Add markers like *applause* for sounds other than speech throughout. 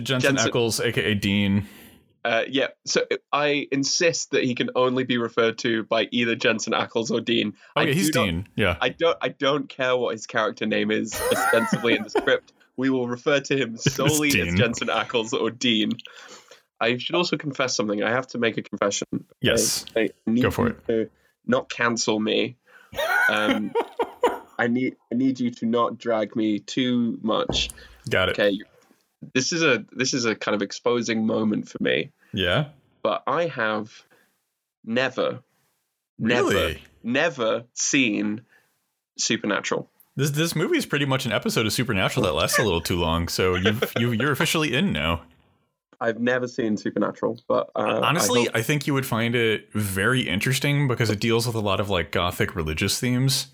Jensen, Jensen Ackles, aka Dean. Uh, yeah, so I insist that he can only be referred to by either Jensen Ackles or Dean. Oh yeah, he's Dean. Yeah. I don't. I don't care what his character name is ostensibly in the script. We will refer to him *laughs* solely as Jensen Ackles or Dean. I should also confess something. I have to make a confession. Yes. I, I Go for it. Not cancel me. Um, *laughs* I need. I need you to not drag me too much. Got it. Okay this is a this is a kind of exposing moment for me. Yeah. But I have never, really? never, never seen Supernatural. This this movie is pretty much an episode of Supernatural that lasts a little too long. So you've *laughs* you you're officially in now. I've never seen Supernatural, but uh, honestly, I, hope- I think you would find it very interesting because it deals with a lot of like gothic religious themes.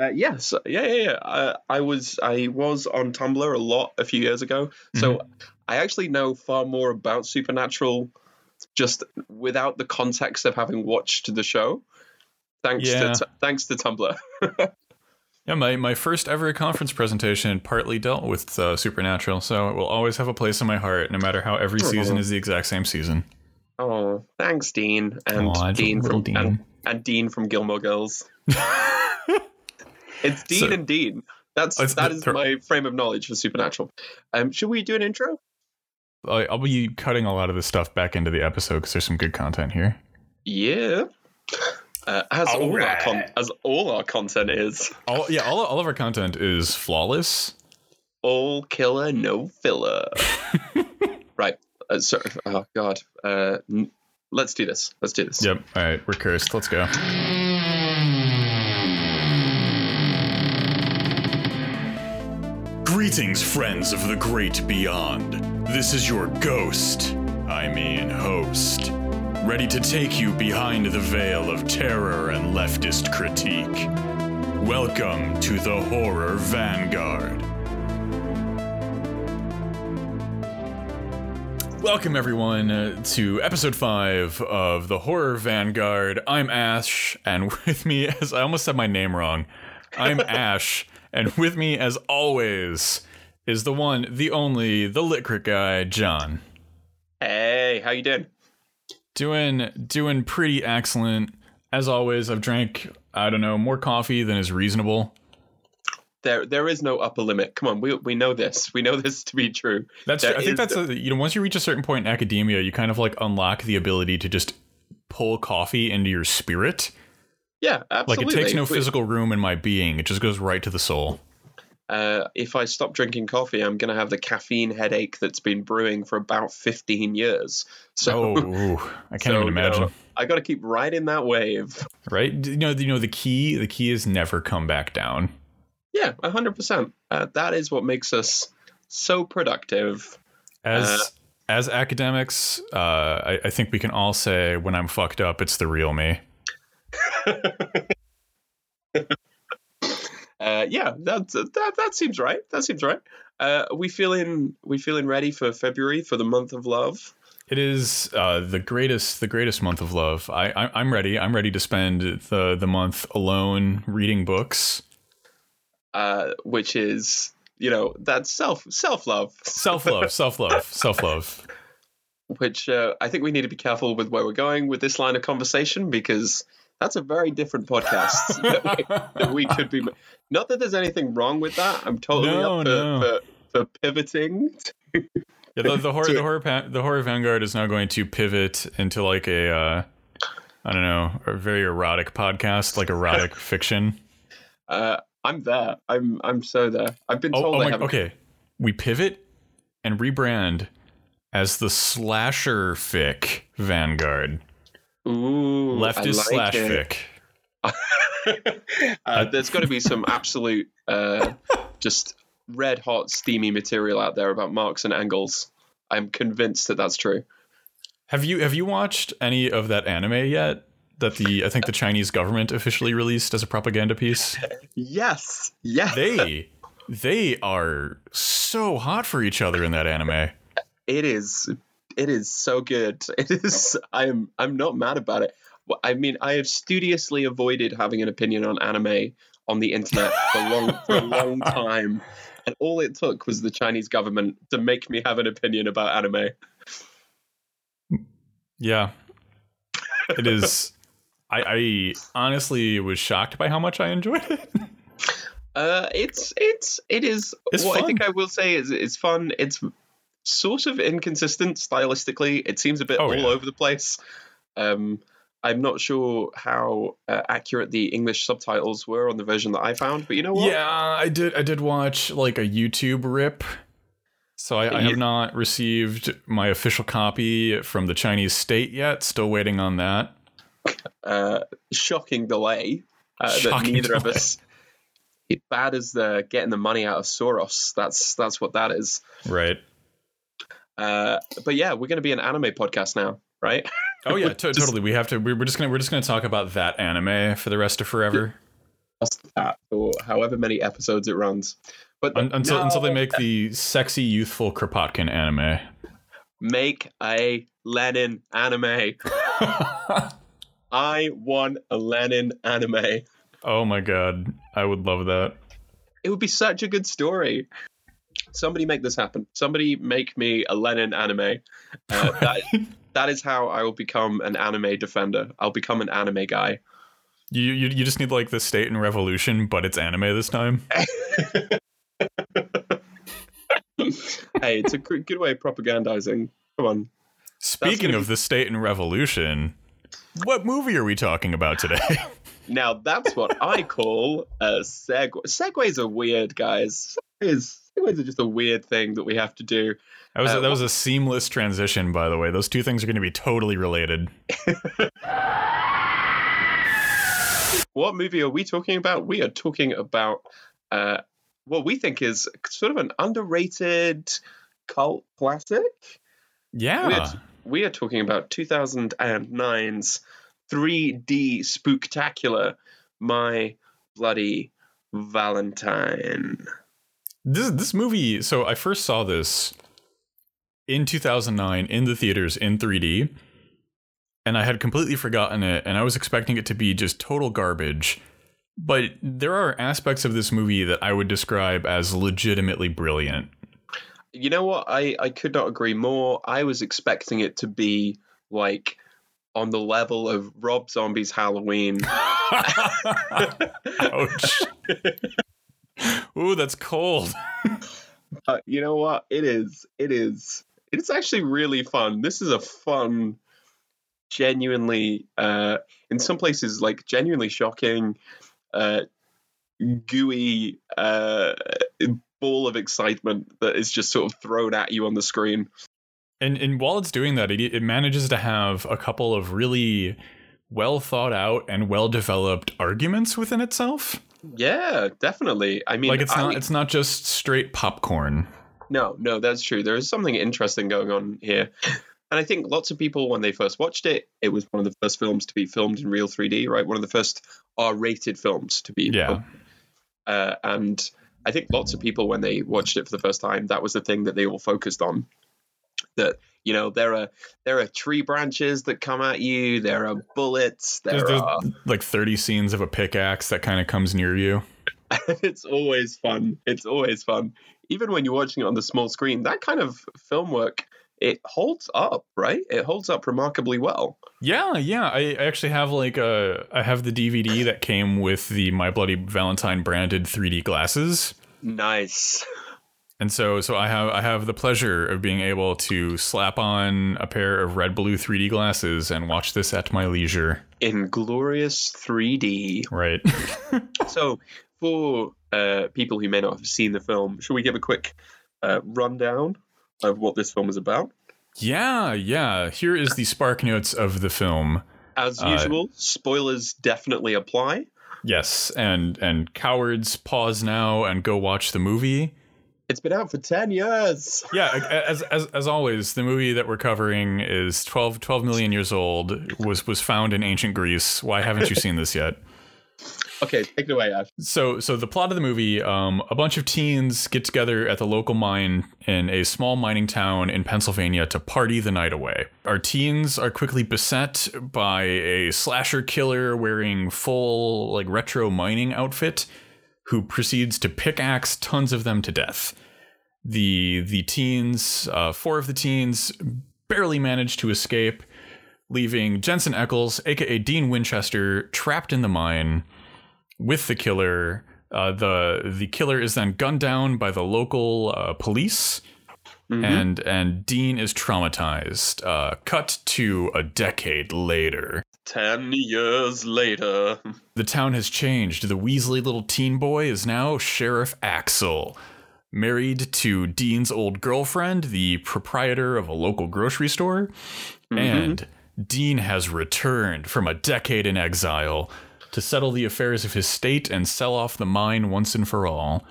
Uh, yes, yeah, yeah, yeah. Uh, I was I was on Tumblr a lot a few years ago, so mm-hmm. I actually know far more about Supernatural just without the context of having watched the show. Thanks yeah. to thanks to Tumblr. *laughs* yeah, my my first ever conference presentation partly dealt with uh, Supernatural, so it will always have a place in my heart, no matter how every season is the exact same season. Oh, thanks, Dean, and Aww, Dean from Dean. And, and Dean from Gilmore Girls. *laughs* It's *laughs* Dean so, and Dean. That's that is my frame of knowledge for Supernatural. Um, should we do an intro? I'll be cutting a lot of this stuff back into the episode because there's some good content here. Yeah. Uh, as all, all right. our con- as all our content is. All yeah, all, all of our content is flawless. All killer, no filler. *laughs* right. Uh, sorry. Oh God. Uh, n- let's do this. Let's do this. Yep. All right. We're cursed. Let's go. Greetings, friends of the great beyond. This is your ghost, I mean host, ready to take you behind the veil of terror and leftist critique. Welcome to the Horror Vanguard. Welcome, everyone, uh, to episode 5 of the Horror Vanguard. I'm Ash, and *laughs* with me, as I almost said my name wrong, I'm *laughs* Ash. And with me, as always, is the one, the only, the Litcrit guy, John. Hey, how you doing? Doing doing pretty excellent. As always, I've drank, I don't know, more coffee than is reasonable. There there is no upper limit. Come on, we we know this. We know this to be true. That's I think that's a, you know, once you reach a certain point in academia, you kind of like unlock the ability to just pull coffee into your spirit yeah, absolutely. Like it takes no physical room in my being; it just goes right to the soul. Uh, if I stop drinking coffee, I'm going to have the caffeine headache that's been brewing for about 15 years. So, oh, *laughs* I can't so, even imagine. You know, I got to keep riding that wave. Right? You know, you know the key. The key is never come back down. Yeah, 100. Uh, percent That is what makes us so productive. As uh, as academics, uh, I, I think we can all say, when I'm fucked up, it's the real me. Uh, yeah, that, that that seems right. That seems right. Uh, we feeling we feeling ready for February for the month of love. It is uh, the greatest the greatest month of love. I, I am ready. I'm ready to spend the the month alone reading books. Uh, which is you know that's self self love self *laughs* love self love self love. Which uh, I think we need to be careful with where we're going with this line of conversation because that's a very different podcast *laughs* that, we, that, we, could be. Not that there's anything wrong with that. I'm totally no, up for, no. for, for, pivoting. yeah, the, the *laughs* horror, the horror, the horror vanguard is now going to pivot into like a, uh, I don't know, a very erotic podcast, like erotic *laughs* fiction. Uh, I'm there. I'm I'm so there. I've been oh, told. Oh, oh my, okay, we pivot and rebrand as the slasher fic vanguard. Ooh, leftist like slash fic. *laughs* uh, there's got to be some absolute, uh, *laughs* just red hot, steamy material out there about Marx and Engels. I'm convinced that that's true. Have you have you watched any of that anime yet? That the I think the Chinese government officially released as a propaganda piece. yes, yes. They they are so hot for each other in that anime. It is it is so good. *laughs* It is. I'm. I'm not mad about it. I mean, I have studiously avoided having an opinion on anime on the internet for long for a long *laughs* time. and all it took was the Chinese government to make me have an opinion about anime. Yeah. It is. I, I honestly was shocked by how much I enjoyed it. Uh, it's it's it is It's what I think. I will say is it's fun. It's sort of inconsistent stylistically. It seems a bit Oh, all yeah. over the place. Um, I'm not sure how uh, accurate the English subtitles were on the version that I found, but you know what? Yeah, I did. I did watch like a YouTube rip. So I, I have not received my official copy from the Chinese state yet. Still waiting on that. Uh, shocking delay. Uh, that Shocking neither of us. It bad as the getting the money out of Soros. That's that's what that is. Right. Uh, but yeah, we're going to be an anime podcast now, right? Oh yeah, *laughs* to- totally. We have to. We're we're just gonna we're just gonna talk about that anime for the rest of forever that, or however many episodes it runs. But Un- until no, until they make the sexy youthful Kropotkin anime. make a Lenin anime. *laughs* I want a Lenin anime. oh my god, I would love that. It would be such a good story. Somebody make this happen. Somebody make me a Lenin anime. Uh, that, *laughs* that is how I will become an anime defender. I'll become an anime guy. You, you you just need like the state and revolution, but it's anime this time. *laughs* hey, it's a good way of propagandizing. Come on. Speaking of the state and revolution, what movie are we talking about today? *laughs* Now that's what I call a segue. Segues are weird, guys. Segues, segues are just a weird thing that we have to do. That was Uh, that was a seamless transition, by the way. Those two things are going to be totally related. *laughs* What movie are we talking about? We are talking about uh, what we think is sort of an underrated cult classic. Yeah, Weird. We are talking about 2009's 3D spooktacular, My Bloody Valentine. This this movie. So I first saw this in 2009 in the theaters in 3D, and I had completely forgotten it, and I was expecting it to be just total garbage. But there are aspects of this movie that I would describe as legitimately brilliant. You know what? I, I could not agree more. I was expecting it to be like on the level of Rob Zombie's Halloween. *laughs* Ouch. *laughs* *laughs* Ooh, that's cold. *laughs* Uh, you know what? It is. It is. It's actually really fun. This is a fun, genuinely, uh, in some places, like genuinely shocking, uh, gooey uh, ball of excitement that is just sort of thrown at you on the screen. And and while it's doing that, it, it manages to have a couple of really well thought out and well developed arguments within itself. Yeah, definitely. I mean, like it's I- not it's not just straight popcorn. No, no, that's true. There is something interesting going on here. And I think lots of people, when they first watched it, it was one of the first films to be filmed in real 3D, right? One of the first R rated films to be. Yeah. Uh, and I think lots of people, when they watched it for the first time, that was the thing that they all focused on. That, you know, there are there are tree branches that come at you, there are bullets, there There's, there's are. like 30 scenes of a pickaxe that kind of comes near you. *laughs* it's always fun. It's always fun. Even when you're watching it on the small screen, that kind of film work, it holds up, right? It holds up remarkably well. Yeah, yeah. I, I actually have like a I have the DVD that came with the My Bloody Valentine branded 3D glasses. Nice. *laughs* And so so I have I have the pleasure of being able to slap on a pair of red blue 3D glasses and watch this at my leisure. In glorious 3D. Right. *laughs* So, for uh, people who may not have seen the film, should we give a quick uh, rundown of what this film is about? yeah, yeah. Here is the spark notes of the film. As Uh, usual, spoilers definitely apply. Yes, and and cowards pause now and go watch the movie. It's been out for 10 years. Yeah, as as as always, the movie that we're covering is 12, 12 million years old. was was found in ancient Greece. Why haven't you seen this yet? *laughs* Okay, take it away, Ash. So, so the plot of the movie: um, a bunch of teens get together at the local mine in a small mining town in Pennsylvania to party the night away. Our teens are quickly beset by a slasher killer wearing full like retro mining outfit, who proceeds to pickaxe tons of them to death. The the teens, uh, four of the teens, barely manage to escape, leaving Jensen Ackles, aka Dean Winchester, trapped in the mine with the killer. Uh, the the killer is then gunned down by the local uh, police, and and Dean is traumatized. Uh, cut to a decade later. Ten years later. The town has changed. The Weasley little teen boy is now Sheriff Axel, married to Dean's old girlfriend, the proprietor of a local grocery store. And Dean has returned from a decade in exile to settle the affairs of his state and sell off the mine once and for all.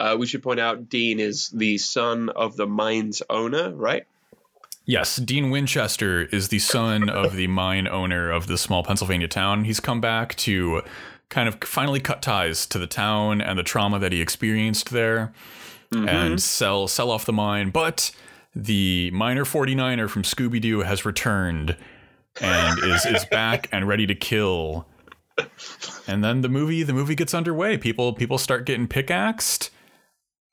Uh, we should point out Dean is the son of the mine's owner, right? Yes, Dean Winchester is the son of the *laughs* mine owner of the small Pennsylvania town. He's come back to kind of finally cut ties to the town and the trauma that he experienced there mm-hmm. and sell sell off the mine, but the miner 49er from Scooby Doo has returned and is is back and ready to kill. And then the movie the movie gets underway. People people start getting pickaxed.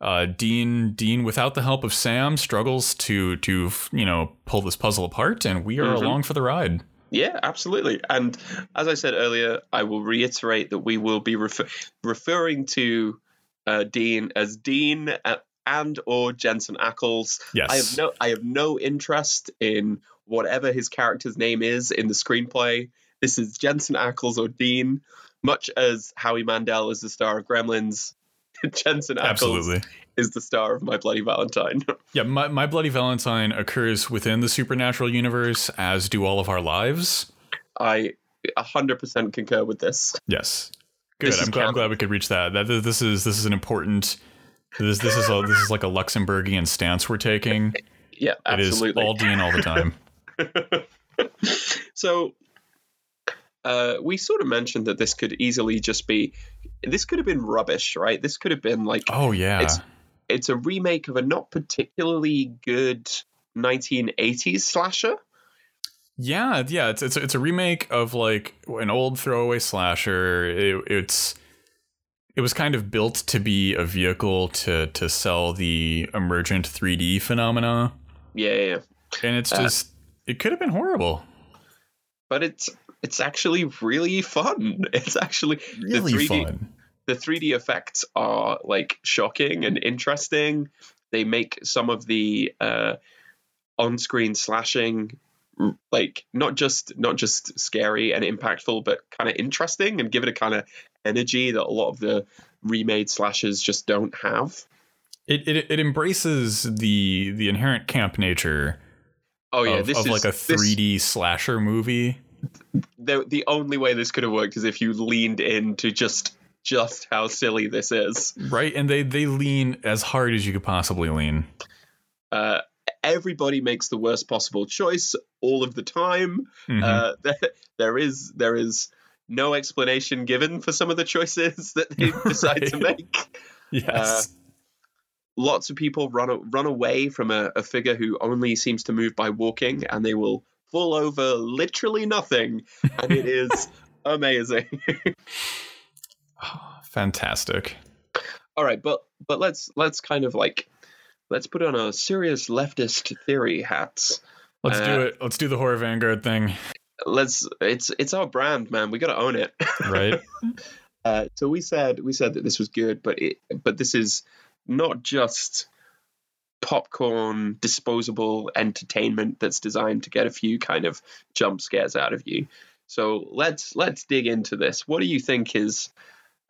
Uh, Dean Dean without the help of Sam struggles to to you know pull this puzzle apart and we are along for the ride. Yeah, absolutely. And as I said earlier, I will reiterate that we will be refer- referring to uh, Dean as Dean uh, and or Jensen Ackles. Yes. I have no I have no interest in whatever his character's name is in the screenplay. This is Jensen Ackles or Dean, much as Howie Mandel is the star of Gremlins. *laughs* Jensen Ackles Absolutely. is the star of My Bloody Valentine. *laughs* Yeah, my, my Bloody Valentine occurs within the supernatural universe, as do all of our lives. I 100% concur with this. Yes, good. This I'm glad, I'm glad we could reach that. That this is this is an important. This this is a, this is like a Luxembourgian stance we're taking. Yeah, It is absolutely. all Dean all the time. *laughs* So uh, we sort of mentioned that this could easily just be this could have been rubbish, right? This could have been like Oh yeah, It's- it's a remake of a not particularly good 1980s slasher. yeah, yeah. It's it's it's a remake of like an old throwaway slasher. It, it's it was kind of built to be a vehicle to to sell the emergent 3D phenomena, Yeah, yeah, yeah. and it's Uh, just it could have been horrible. but it's it's actually really fun. It's actually Really the 3D fun. the 3D effects are like shocking and interesting. They make some of the uh, on-screen slashing like not just not just scary and impactful, but kind of interesting and give it a kind of energy that a lot of the remade slashers just don't have. It, it it embraces the the inherent camp nature Oh yeah, of, this of is like a 3D slasher movie. The the only way this could have worked is if you leaned into just just how silly this is. Right, and they they lean as hard as you could possibly lean. Uh, everybody makes the worst possible choice all of the time. Mhm. Uh, there, there is there is no explanation given for some of the choices that they *laughs* decide to Right. make. yes. Lots of people run run away from a, a figure who only seems to move by walking, and they will fall over literally nothing, and it is *laughs* amazing. Fantastic. All right, but but let's let's kind of like let's put on a serious leftist theory hats. Let's Uh, do it. Let's do the horror vanguard thing, Let's it's it's our brand, man. We got to own it. right? *laughs* Uh, so we said we said that this was good, but it but this is not just popcorn disposable entertainment that's designed to get a few kind of jump scares out of you. So let's let's dig into this. What do you think is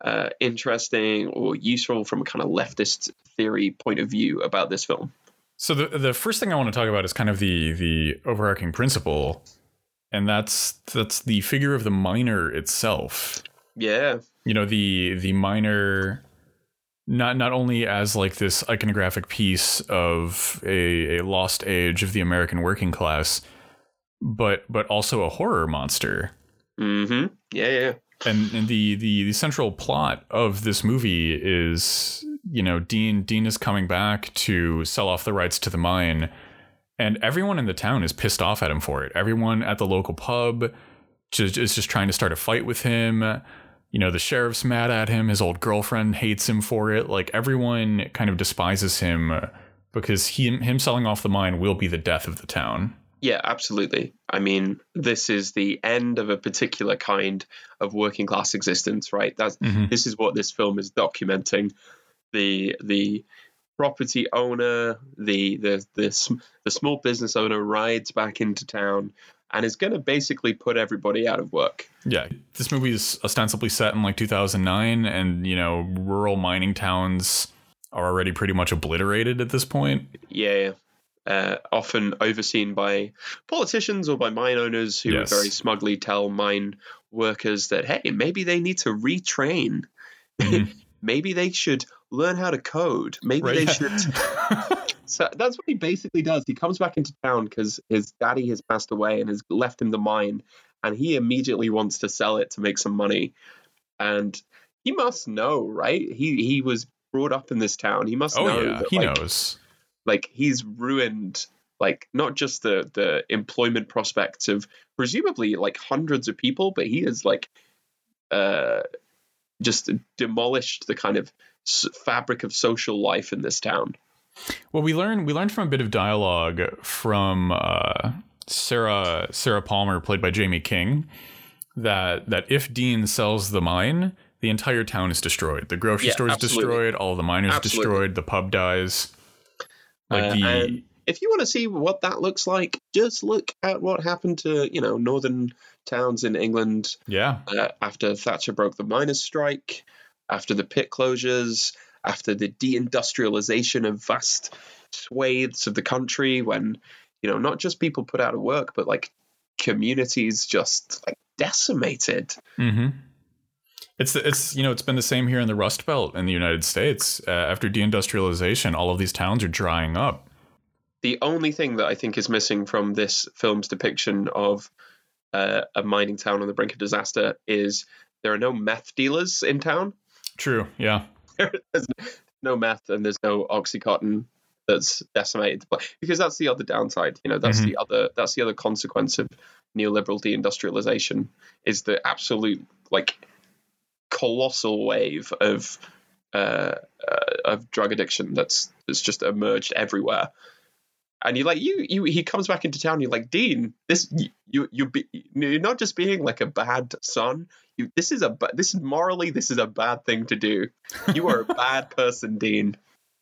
uh, interesting or useful from a kind of leftist theory point of view about this film? so the the first thing I want to talk about is kind of the the overarching principle, and that's that's the figure of the miner itself. Yeah, you know the the miner not not only as like this iconographic piece of a, a lost age of the American working class, but but also a horror monster. mm-hmm. Yeah, yeah. And and the, the the central plot of this movie is you know Dean Dean is coming back to sell off the rights to the mine, and everyone in the town is pissed off at him for it. Everyone at the local pub just is just trying to start a fight with him. You know, the sheriff's mad at him. His old girlfriend hates him for it. Like everyone kind of despises him uh, because he, him selling off the mine will be the death of the town. Yeah, absolutely. I mean, this is the end of a particular kind of working class existence, right? That's Mhm. this is what this film is documenting. The the property owner, the the the, sm- the small business owner rides back into town and is going to basically put everybody out of work. Yeah, this movie is ostensibly set in like 2009, and you know, rural mining towns are already pretty much obliterated at this point. Yeah. Uh, often overseen by politicians or by mine owners who Yes. very smugly tell mine workers that hey maybe they need to retrain Mhm. *laughs* maybe they should learn how to code maybe Right, they should *laughs* so that's what he basically does. He comes back into town because his daddy has passed away and has left him the mine and he immediately wants to sell it to make some money. And he must know right? He he was brought up in this town. He must oh know yeah, that, he like, knows. like he's ruined like not just the the employment prospects of presumably like hundreds of people but he has like uh just demolished the kind of fabric of social life in this town Well, we learned we learned from a bit of dialogue from uh, Sarah Sarah Palmer, played by Jaime King, that that if Dean sells the mine, the entire town is destroyed. The grocery Yeah, store is absolutely. destroyed. All the miners Absolutely. destroyed. The pub dies. Like Uh, the if you want to see what that looks like just look at what happened to you know northern towns in england yeah uh, after Thatcher broke the miners' strike, after the pit closures, after the deindustrialization of vast swathes of the country, when you know not just people put out of work, but like communities just like decimated. Mm-hmm. It's it's you know it's been the same here in the Rust Belt in the United States. Uh, after deindustrialization, all of these towns are drying up. The only thing that I think is missing from this film's depiction of uh, a mining town on the brink of disaster is there are no meth dealers in town. True. Yeah. There's no meth and there's no oxycontin that's decimated because that's the other downside you know that's Mhm. the other that's the other consequence of neoliberal deindustrialization is the absolute like colossal wave of uh, uh of drug addiction that's that's just emerged everywhere and you're like you you he comes back into town you're like dean this you you be, you're not just being like a bad son you this is a this is morally this is a bad thing to do you are a *laughs* bad person dean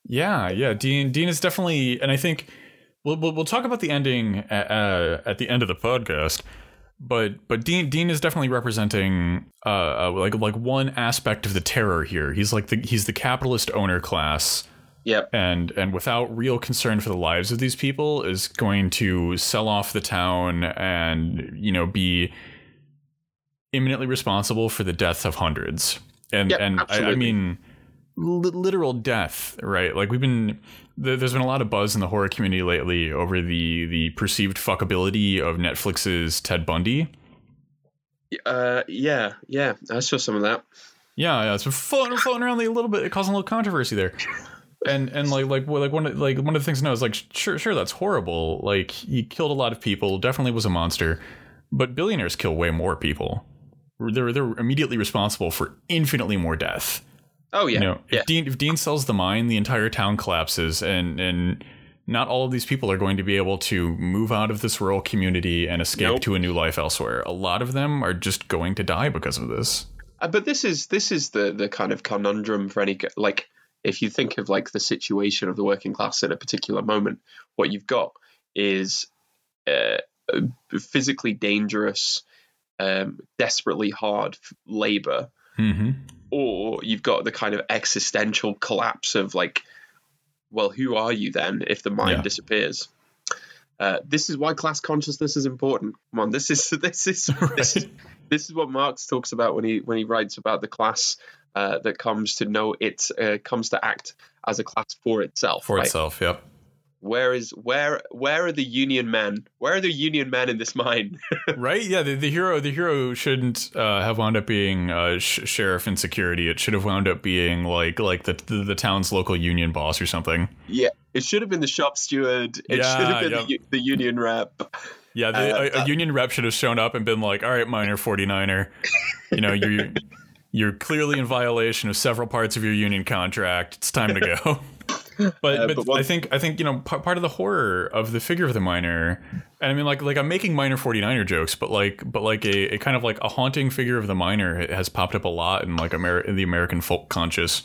Yeah, yeah. Dean Dean is definitely, and I think we'll we'll, we'll talk about the ending at, uh, at the end of the podcast. But but Dean Dean is definitely representing uh, uh like like one aspect of the terror here. He's like the he's the capitalist owner class, yep and and without real concern for the lives of these people is going to sell off the town and you know be imminently responsible for the death of hundreds. And Yep, and I, I mean li- literal death, right? Like we've been th- there's been a lot of buzz in the horror community lately over the the perceived fuckability of Netflix's Ted Bundy. uh yeah yeah i saw some of that Yeah, yeah, it's been floating, floating around a little bit, causing a little controversy there. And and like like well, like one of, like one of the things to know is like sure sure that's horrible. Like he killed a lot of people, definitely was a monster, but billionaires kill way more people. They're they're immediately responsible for infinitely more death. oh yeah You know, yeah if Dean if Dean sells the mine, the entire town collapses, and and not all of these people are going to be able to move out of this rural community and escape Nope. to a new life elsewhere. A lot of them are just going to die because of this. Uh, but this is this is the the kind of conundrum for any like if you think of like the situation of the working class at a particular moment what you've got is uh, physically dangerous um, desperately hard labor Mm-hmm. or you've got the kind of existential collapse of like well who are you then if the mind Yeah. disappears uh, this is why class consciousness is important come on this is *laughs* this is this is *laughs* this is what Marx talks about when he when he writes about the class uh, that comes to know it uh, comes to act as a class for itself. For right? itself, yep. Where is where where are the union men? Where are the union men in this mine? *laughs* right? Yeah, the, the hero the hero shouldn't uh, have wound up being uh, sh- sheriff in security. It should have wound up being like like the, the the town's local union boss or something. yeah, it should have been the shop steward. It Yeah, should have been yeah. the, the union rep. Yeah, the, Uh, a, a union rep should have shown up and been like, "All right, miner 49er, you know, you're You're clearly in violation of several parts of your union contract. It's time to go. *laughs* but, Uh, but, but one- I think I think you know p- part of the horror of the figure of the miner, and I mean like like I'm making miner 49er jokes, but like but like a, a kind of like a haunting figure of the miner has popped up a lot in like Amer- in the American folk conscious.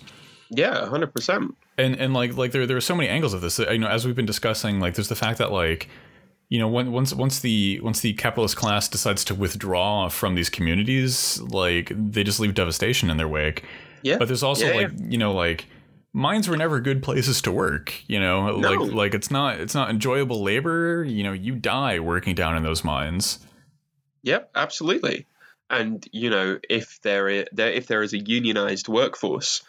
Yeah, hundred percent. and and like like there there are so many angles of this you know as we've been discussing like there's the fact that like you know when, once once the once the capitalist class decides to withdraw from these communities like they just leave devastation in their wake. Yeah, but there's also Yeah, like you know like mines were never good places to work you know? No. like like it's not it's not enjoyable labor. You know you die working down in those mines. Yep, absolutely. And you know, if there is, there if there is a unionized workforce,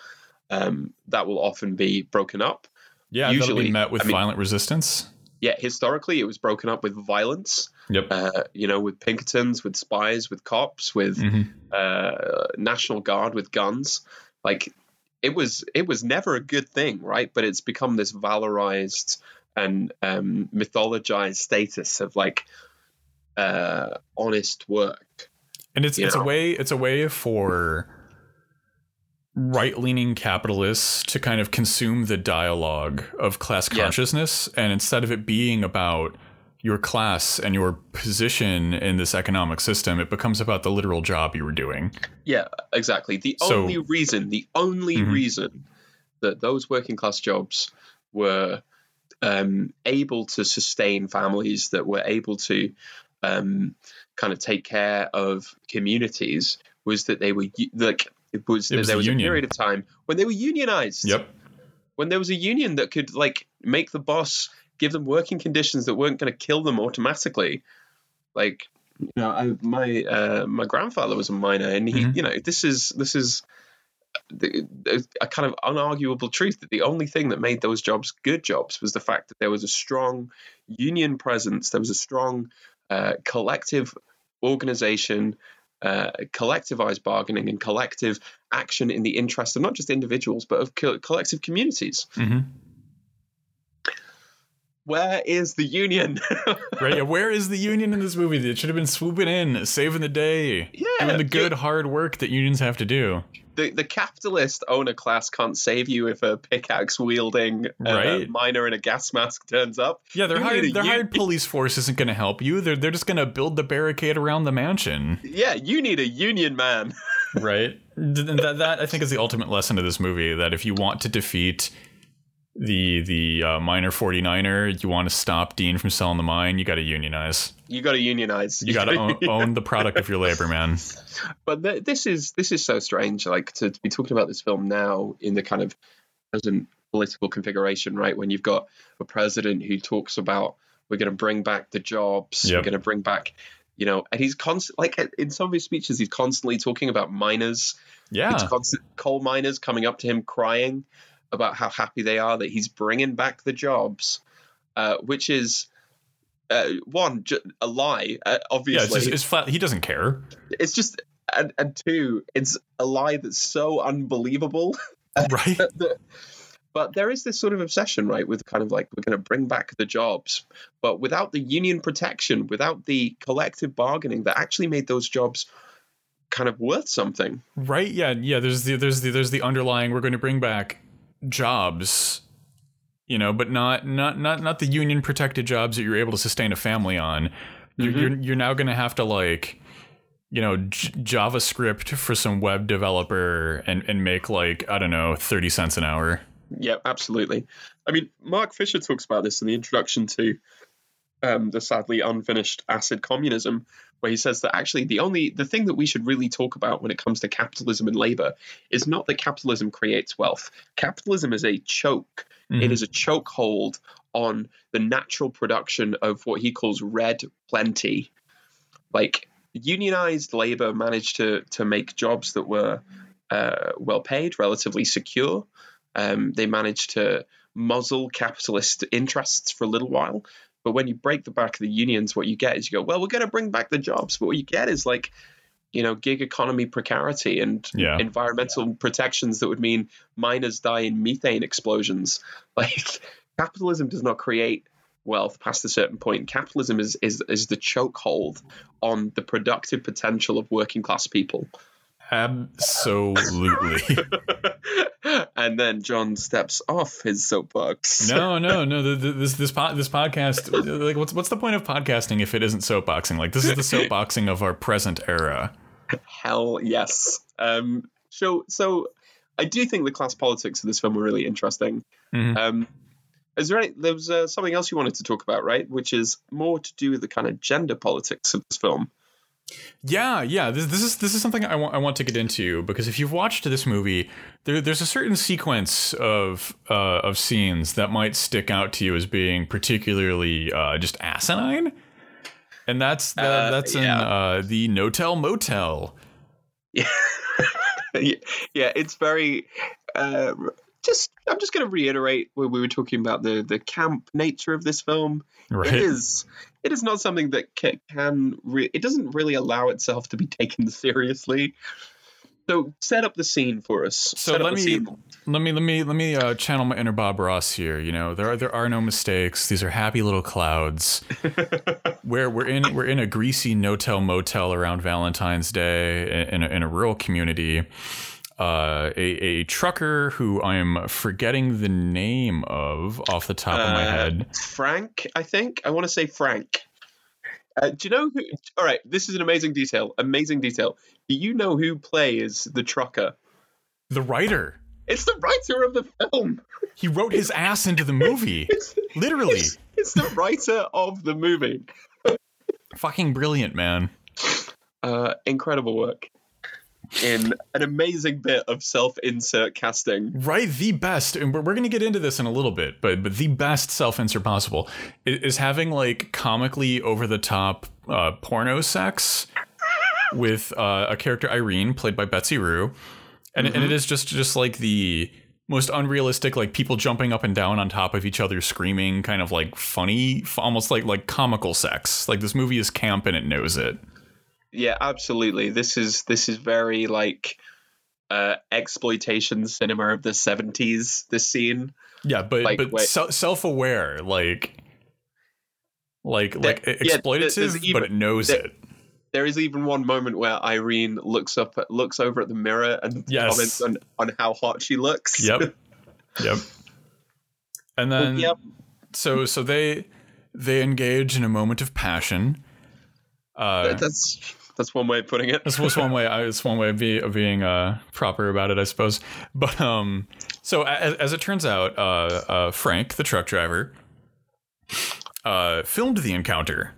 um, that will often be broken up. yeah that'll Usually, be met with I mean- violent resistance Yeah, historically, it was broken up with violence. yep Uh, you know, with Pinkertons, with spies, with cops, with Mhm. uh, National Guard, with guns. Like it was, it was never a good thing, right? But it's become this valorized and um, mythologized status of like uh, honest work. And it's it's a way it's a way for right leaning capitalists to kind of consume the dialogue of class Yeah. consciousness, and instead of it being about your class and your position in this economic system, it becomes about the literal job you were doing. Yeah, exactly. The So- only reason, the only Mhm. reason that those working class jobs were um, able to sustain families, that were able to um, kind of take care of communities, was that they were like it was, It was there the was union. a period of time when they were unionized. Yep. When there was a union that could like make the boss give them working conditions that weren't going to kill them automatically, like you know, I, my uh, my grandfather was a miner, and he, Mhm. you know, this is this is the, a kind of unarguable truth that the only thing that made those jobs good jobs was the fact that there was a strong union presence, there was a strong uh, collective organization. Uh, collectivized bargaining and collective action in the interest of not just individuals but of co- collective communities. hmm Where is the union? *laughs* Right. Yeah. Where is the union in this movie? It should have been swooping in, saving the day, yeah, doing the good hard work that unions have to do. The, the capitalist owner class can't save you if a pickaxe wielding uh, Right. miner in a gas mask *laughs* turns up. Yeah, their hired their hired police force isn't going to help you. They're they're just going to build the barricade around the mansion. Yeah, you need a union man. *laughs* right that, that i think is the ultimate lesson of this movie that if you want to defeat the the uh, miner 49er you want to stop dean from selling the mine you got to unionize You got to unionize. you got to *laughs* own, the product of your labor man But th- this is this is so strange. Like to, to be talking about this film now in the kind of present political configuration, right? When you've got a president who talks about we're going to bring back the jobs, we're going to bring back, you know, and he's constant like in some of his speeches, he's constantly talking about miners. yeah It's constant coal miners coming up to him crying about how happy they are that he's bringing back the jobs, uh, which is. Uh, one, ju- a lie. Uh, yeah obviously, it's, just, it's flat he doesn't care. It's just and, and two it's a lie that's so unbelievable. *laughs* *laughs* Right. That- but there is this sort of obsession right with kind of like we're going to bring back the jobs but without the union protection without the collective bargaining that actually made those jobs kind of worth something. Right yeah yeah there's the there's the there's the underlying we're going to bring back jobs you know but not not not not the union protected jobs that you're able to sustain a family on you're Mhm. you're, you're now going to have to like you know J- javascript for some web developer and and make like i don't know 30 cents an hour Yeah, absolutely. I mean, Mark Fisher talks about this in the introduction to um, the sadly unfinished acid communism, where he says that actually the only the thing that we should really talk about when it comes to capitalism and labor is not that capitalism creates wealth. Capitalism is a choke. It is a chokehold on the natural production of what he calls red plenty. Like unionized labor managed to to make jobs that were uh, well paid, relatively secure. Um, they managed to muzzle capitalist interests for a little while. But when you break the back of the unions, what you get is you go, well, we're going to bring back the jobs. But what you get is like, you know, gig economy precarity and Yeah. environmental protections that would mean miners die in methane explosions. *laughs* Like, capitalism does not create wealth past a certain point. Capitalism is is is the chokehold on the productive potential of working class people. Absolutely. *laughs* and then John steps off his soapbox. no, no, *laughs* no. The, the, this this pod, this podcast. Like, what's what's the point of podcasting if it isn't soapboxing? Like, this is the *laughs* soapboxing of our present era. Hell yes. Um. So so, I do think the class politics of this film were really interesting. Mhm. Um. Is there any, there was uh, something else you wanted to talk about, right? Which is more to do with the kind of gender politics of this film. Yeah, yeah. This, this is this is something I want I want to get into because if you've watched this movie, there, there's a certain sequence of uh, of scenes that might stick out to you as being particularly uh, just asinine, and that's the, Uh, that's in yeah. uh, the No Tell Motel. *laughs* yeah, yeah, it's very. Uh, just, I'm just going to reiterate when we were talking about the the camp nature of this film. Right. It is, it is not something that ca- can. Re- it doesn't really allow itself to be taken seriously. So set up the scene for us. So let me let me let me let me uh, channel my inner Bob Ross here. You know, there are there are no mistakes. These are happy little clouds. *laughs* where we're in we're in a greasy no-tell motel around Valentine's Day in a, in a rural community. Uh, a, a trucker who I'm forgetting the name of off the top of my Uh, head. Frank, I think. I want to say Frank. Uh, do you know who? All right, this is an amazing detail. Amazing detail. Do you know who plays the trucker? The writer. It's the writer of the film. He wrote his ass into the movie. *laughs* It's, Literally. it's, it's the writer of the movie. *laughs* Fucking brilliant, man. Uh, incredible work. In an amazing bit of self-insert casting. Right, the best, and we're, we're going to get into this in a little bit, but but the best self insert possible i- is having like comically over the top uh, porno sex with uh, a character Irene played by Betsy Rue, and and it is just just like the most unrealistic like people jumping up and down on top of each other screaming kind of like funny almost like like comical sex. Like this movie is camp and it knows it Yeah, absolutely. This is this is very like uh exploitation cinema of the 70s this scene. yeah but Like, but wait. se- self-aware like like like There- yeah, exploitative there's but it knows there- it There is even one moment where Irene looks up at, looks over at the mirror and Yes. comments on, on how hot she looks. yep *laughs* yep and then yep. so so they they engage in a moment of passion uh That's that's one way of putting it. That's was one way. It's one way of, be, of being uh, proper about it, I suppose. *laughs* But um, so as, as it turns out, uh, uh, Frank, the truck driver, uh, filmed the encounter.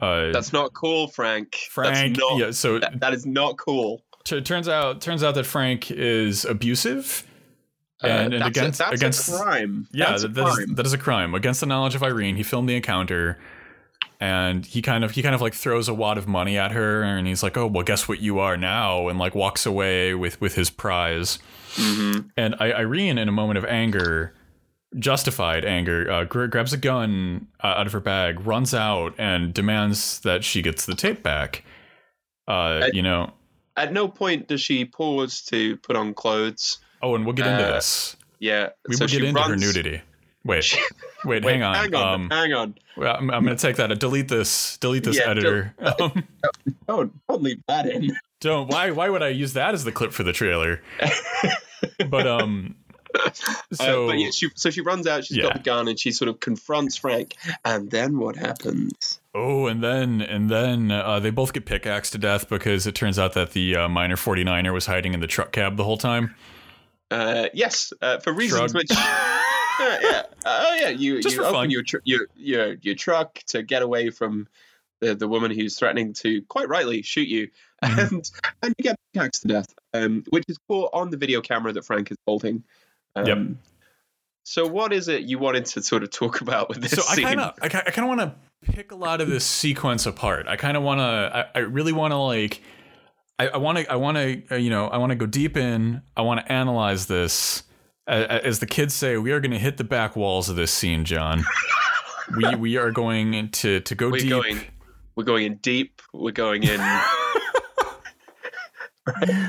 Uh, That's not cool, Frank. Frank. That's not, yeah. So that- that is not cool. t- turns out turns out that Frank is abusive. Uh, And, that's against a, that's against crime. yeah, that's that, that is, crime. that is a crime against the knowledge of Irene. He filmed the encounter, and he kind of he kind of like throws a wad of money at her, and he's like, "Oh, well, guess what you are now," and like walks away with with his prize. Mhm. And I, Irene, in a moment of anger, justified anger, uh, gra- grabs a gun uh, out of her bag, runs out, and demands that she gets the tape back. Uh, I- you know. At no point does she pause to put on clothes. Oh, and we'll get into Uh, this. Yeah, We so will get into her nudity. Wait, *laughs* wait, Wait, hang on. hang on, Um, hang on. I'm, I'm going to take that. Delete this. Delete this Yeah, editor. *laughs* Um, Don't don't leave that in. don't. Why? Why would I use that as the clip for the trailer? *laughs* But um. So uh, but yeah, she, so she runs out. She's Yeah. got the gun, and she sort of confronts Frank. And then what happens? oh, and then and then uh, they both get pickaxed to death because it turns out that the uh, miner 49er was hiding in the truck cab the whole time. Uh, yes, uh, for reasons Shrug. which. *laughs* Yeah. Oh yeah. You Just you open fun. your, tr- your your your truck to get away from the the woman who's threatening to quite rightly shoot you, *laughs* Mhm. and and you get pickaxed to death, um, which is caught on the video camera that Frank is holding. Um, Yep. So what is it you wanted to sort of talk about with this so I kind of I, I kind of want to pick a lot of this sequence apart. I kind of want to I, I really want to like I I want to I want to uh, you know I want to go deep in. I want to analyze this. A- a- As the kids say, we are going to hit the back walls of this scene, John. we *laughs* we are going to to go We're deep. going we're going in deep. We're going in. *laughs*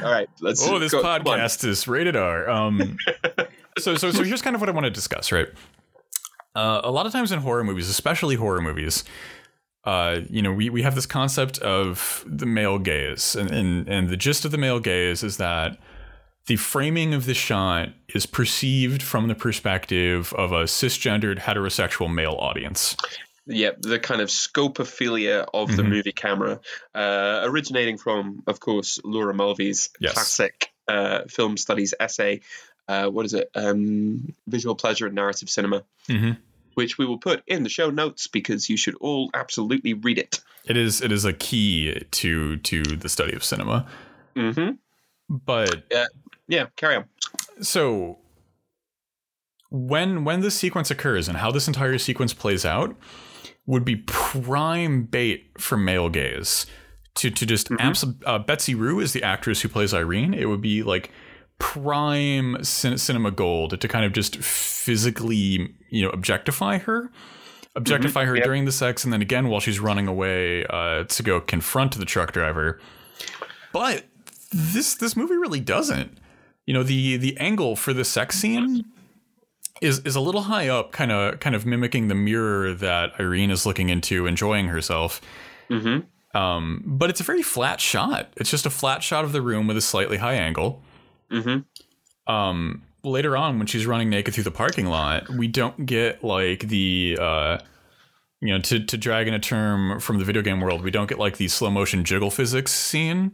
All right, let's. oh, this go, podcast is rated R. Um, *laughs* so so so here's kind of what I want to discuss, right? Uh, a lot of times in horror movies, especially horror movies, uh, you know, we, we have this concept of the male gaze, and, and and the gist of the male gaze is that the framing of the shot is perceived from the perspective of a cisgendered heterosexual male audience. Yeah, the kind of scopophilia of the Mhm. movie camera, uh, originating from, of course, Laura Mulvey's Yes. classic uh, film studies essay. Uh, what is it? Um, Visual pleasure and narrative cinema, Mhm. which we will put in the show notes because you should all absolutely read it. It is it is a key to to the study of cinema. hmm But Yeah, carry on. so when when this sequence occurs and how this entire sequence plays out would be prime bait for male gaze to to just abs- uh, Betsy Rue is the actress who plays Irene. It would be like prime cin- cinema gold to kind of just physically you know objectify her objectify her yep. during the sex and then again while she's running away uh, to go confront the truck driver but this this movie really doesn't you know the the angle for the sex scene is is a little high up kind of kind of mimicking the mirror that Irene is looking into enjoying herself. Hmm um, but it's a very flat shot. It's just a flat shot of the room with a slightly high angle. Hmm um, later on when she's running naked through the parking lot we don't get like the uh, you know to, to drag in a term from the video game world we don't get like the slow motion jiggle physics scene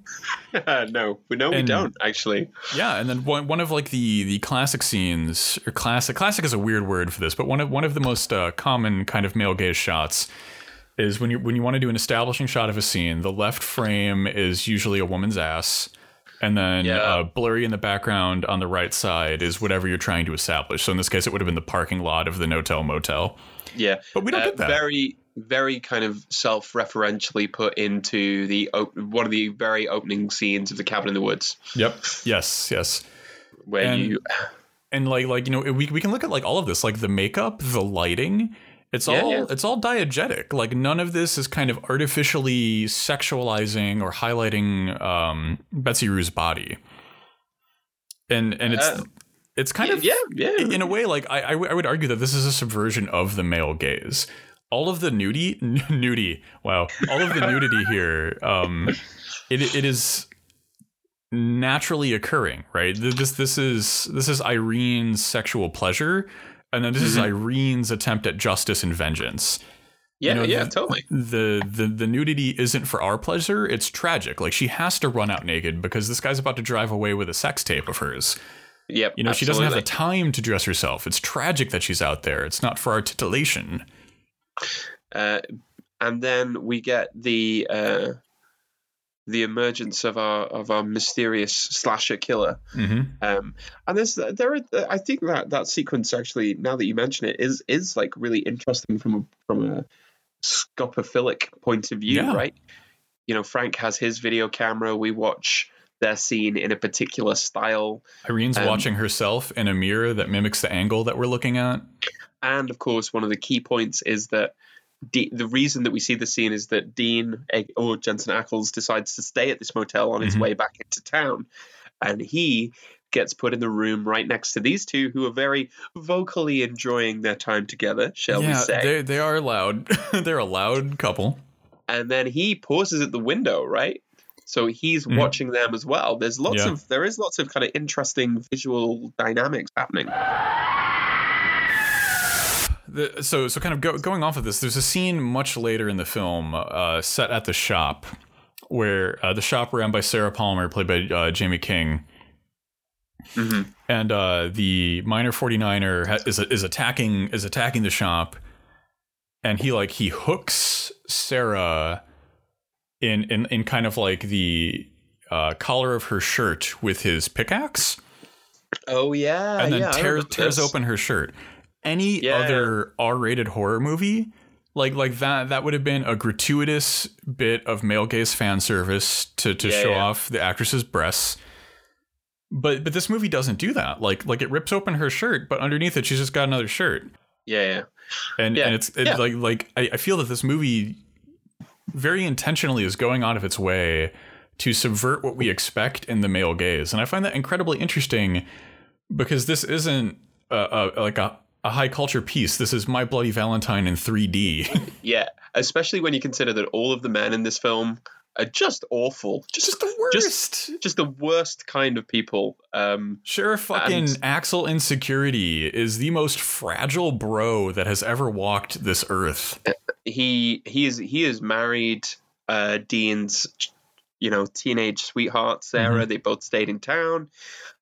*laughs* no, we no, we don't actually. Yeah, and then one, one of like the the classic scenes or classic classic is a weird word for this, but one of one of the most uh, common kind of male gaze shots is when you when you want to do an establishing shot of a scene, the left frame is usually a woman's ass. And then Yeah. uh, blurry in the background on the right side is whatever you're trying to establish. So in this case, it would have been the parking lot of the no-tell motel. Yeah, But we don't uh, get that. very very kind of self-referentially put into the op- one of the very opening scenes of the cabin in the woods yep. Yes. Yes. where And- you and like like you know we, we can look at like all of this like the makeup the lighting it's Yeah, all yeah. it's all diegetic like none of this is kind of artificially sexualizing or highlighting um betsy rue's body and and it's Uh, it's kind yeah, of yeah yeah. in a way like I, I w- I would argue that this is a subversion of the male gaze. All of the nudity *laughs* nudity wow. All of the nudity here um it, it is naturally occurring right? This this is this is irene's sexual pleasure and then this is Mhm. irene's attempt at justice and vengeance. Yeah know, yeah the- totally. the, the the nudity isn't for our pleasure it's tragic. Like she has to run out naked because this guy's about to drive away with a sex tape of hers yep you know, she doesn't have the time to dress herself. It's tragic that she's out there. It's not for our titillation. uh, and then we get the uh the emergence of our of our mysterious slasher killer Mm-hmm. um and there's there are i think that that sequence actually now that you mention it is is like really interesting from a from a scopophilic point of view Yeah. right you know frank has his video camera we watch their scene in a particular style Irene's Um, watching herself in a mirror that mimics the angle that we're looking at. and of course one of the key points is that De- the reason that we see the scene is that Dean or Jensen Ackles decides to stay at this motel on his Mhm. way back into town, and he gets put in the room right next to these two who are very vocally enjoying their time together, shall we say? they they are loud. *laughs* They're a loud couple. And then he pauses at the window, right? So he's Mhm. watching them as well. There's lots Yeah. of there is lots of kind of interesting visual dynamics happening. The, so so kind of go, going off of this, there's a scene much later in the film uh, set at the shop where uh, the shop ran by Sarah Palmer, played by uh, Jaime King. hmm and uh, the miner 49er ha- is is attacking is attacking the shop and he like he hooks Sarah in in in kind of like the uh, collar of her shirt with his pickaxe. Oh yeah, and then yeah, tears tears open her shirt. Any Yeah. other R-rated horror movie like like that that would have been a gratuitous bit of male gaze fan service to to show off the actress's breasts. But but this movie doesn't do that. Like like it rips open her shirt but underneath it she's just got another shirt. Yeah, yeah. and and it's it, yeah. like like I, I feel that this movie very intentionally is going out of its way to subvert what we expect in the male gaze and i find that incredibly interesting because this isn't a, a, like a, a high culture piece this is my bloody valentine in 3d *laughs* Yeah, especially when you consider that all of the men in this film are just awful, just Just the worst. just the worst kind of people. Um, Sheriff fucking And- Axel Insecurity is the most fragile bro that has ever walked this earth. He he is he is married uh dean's you know teenage sweetheart sarah. They both stayed in town.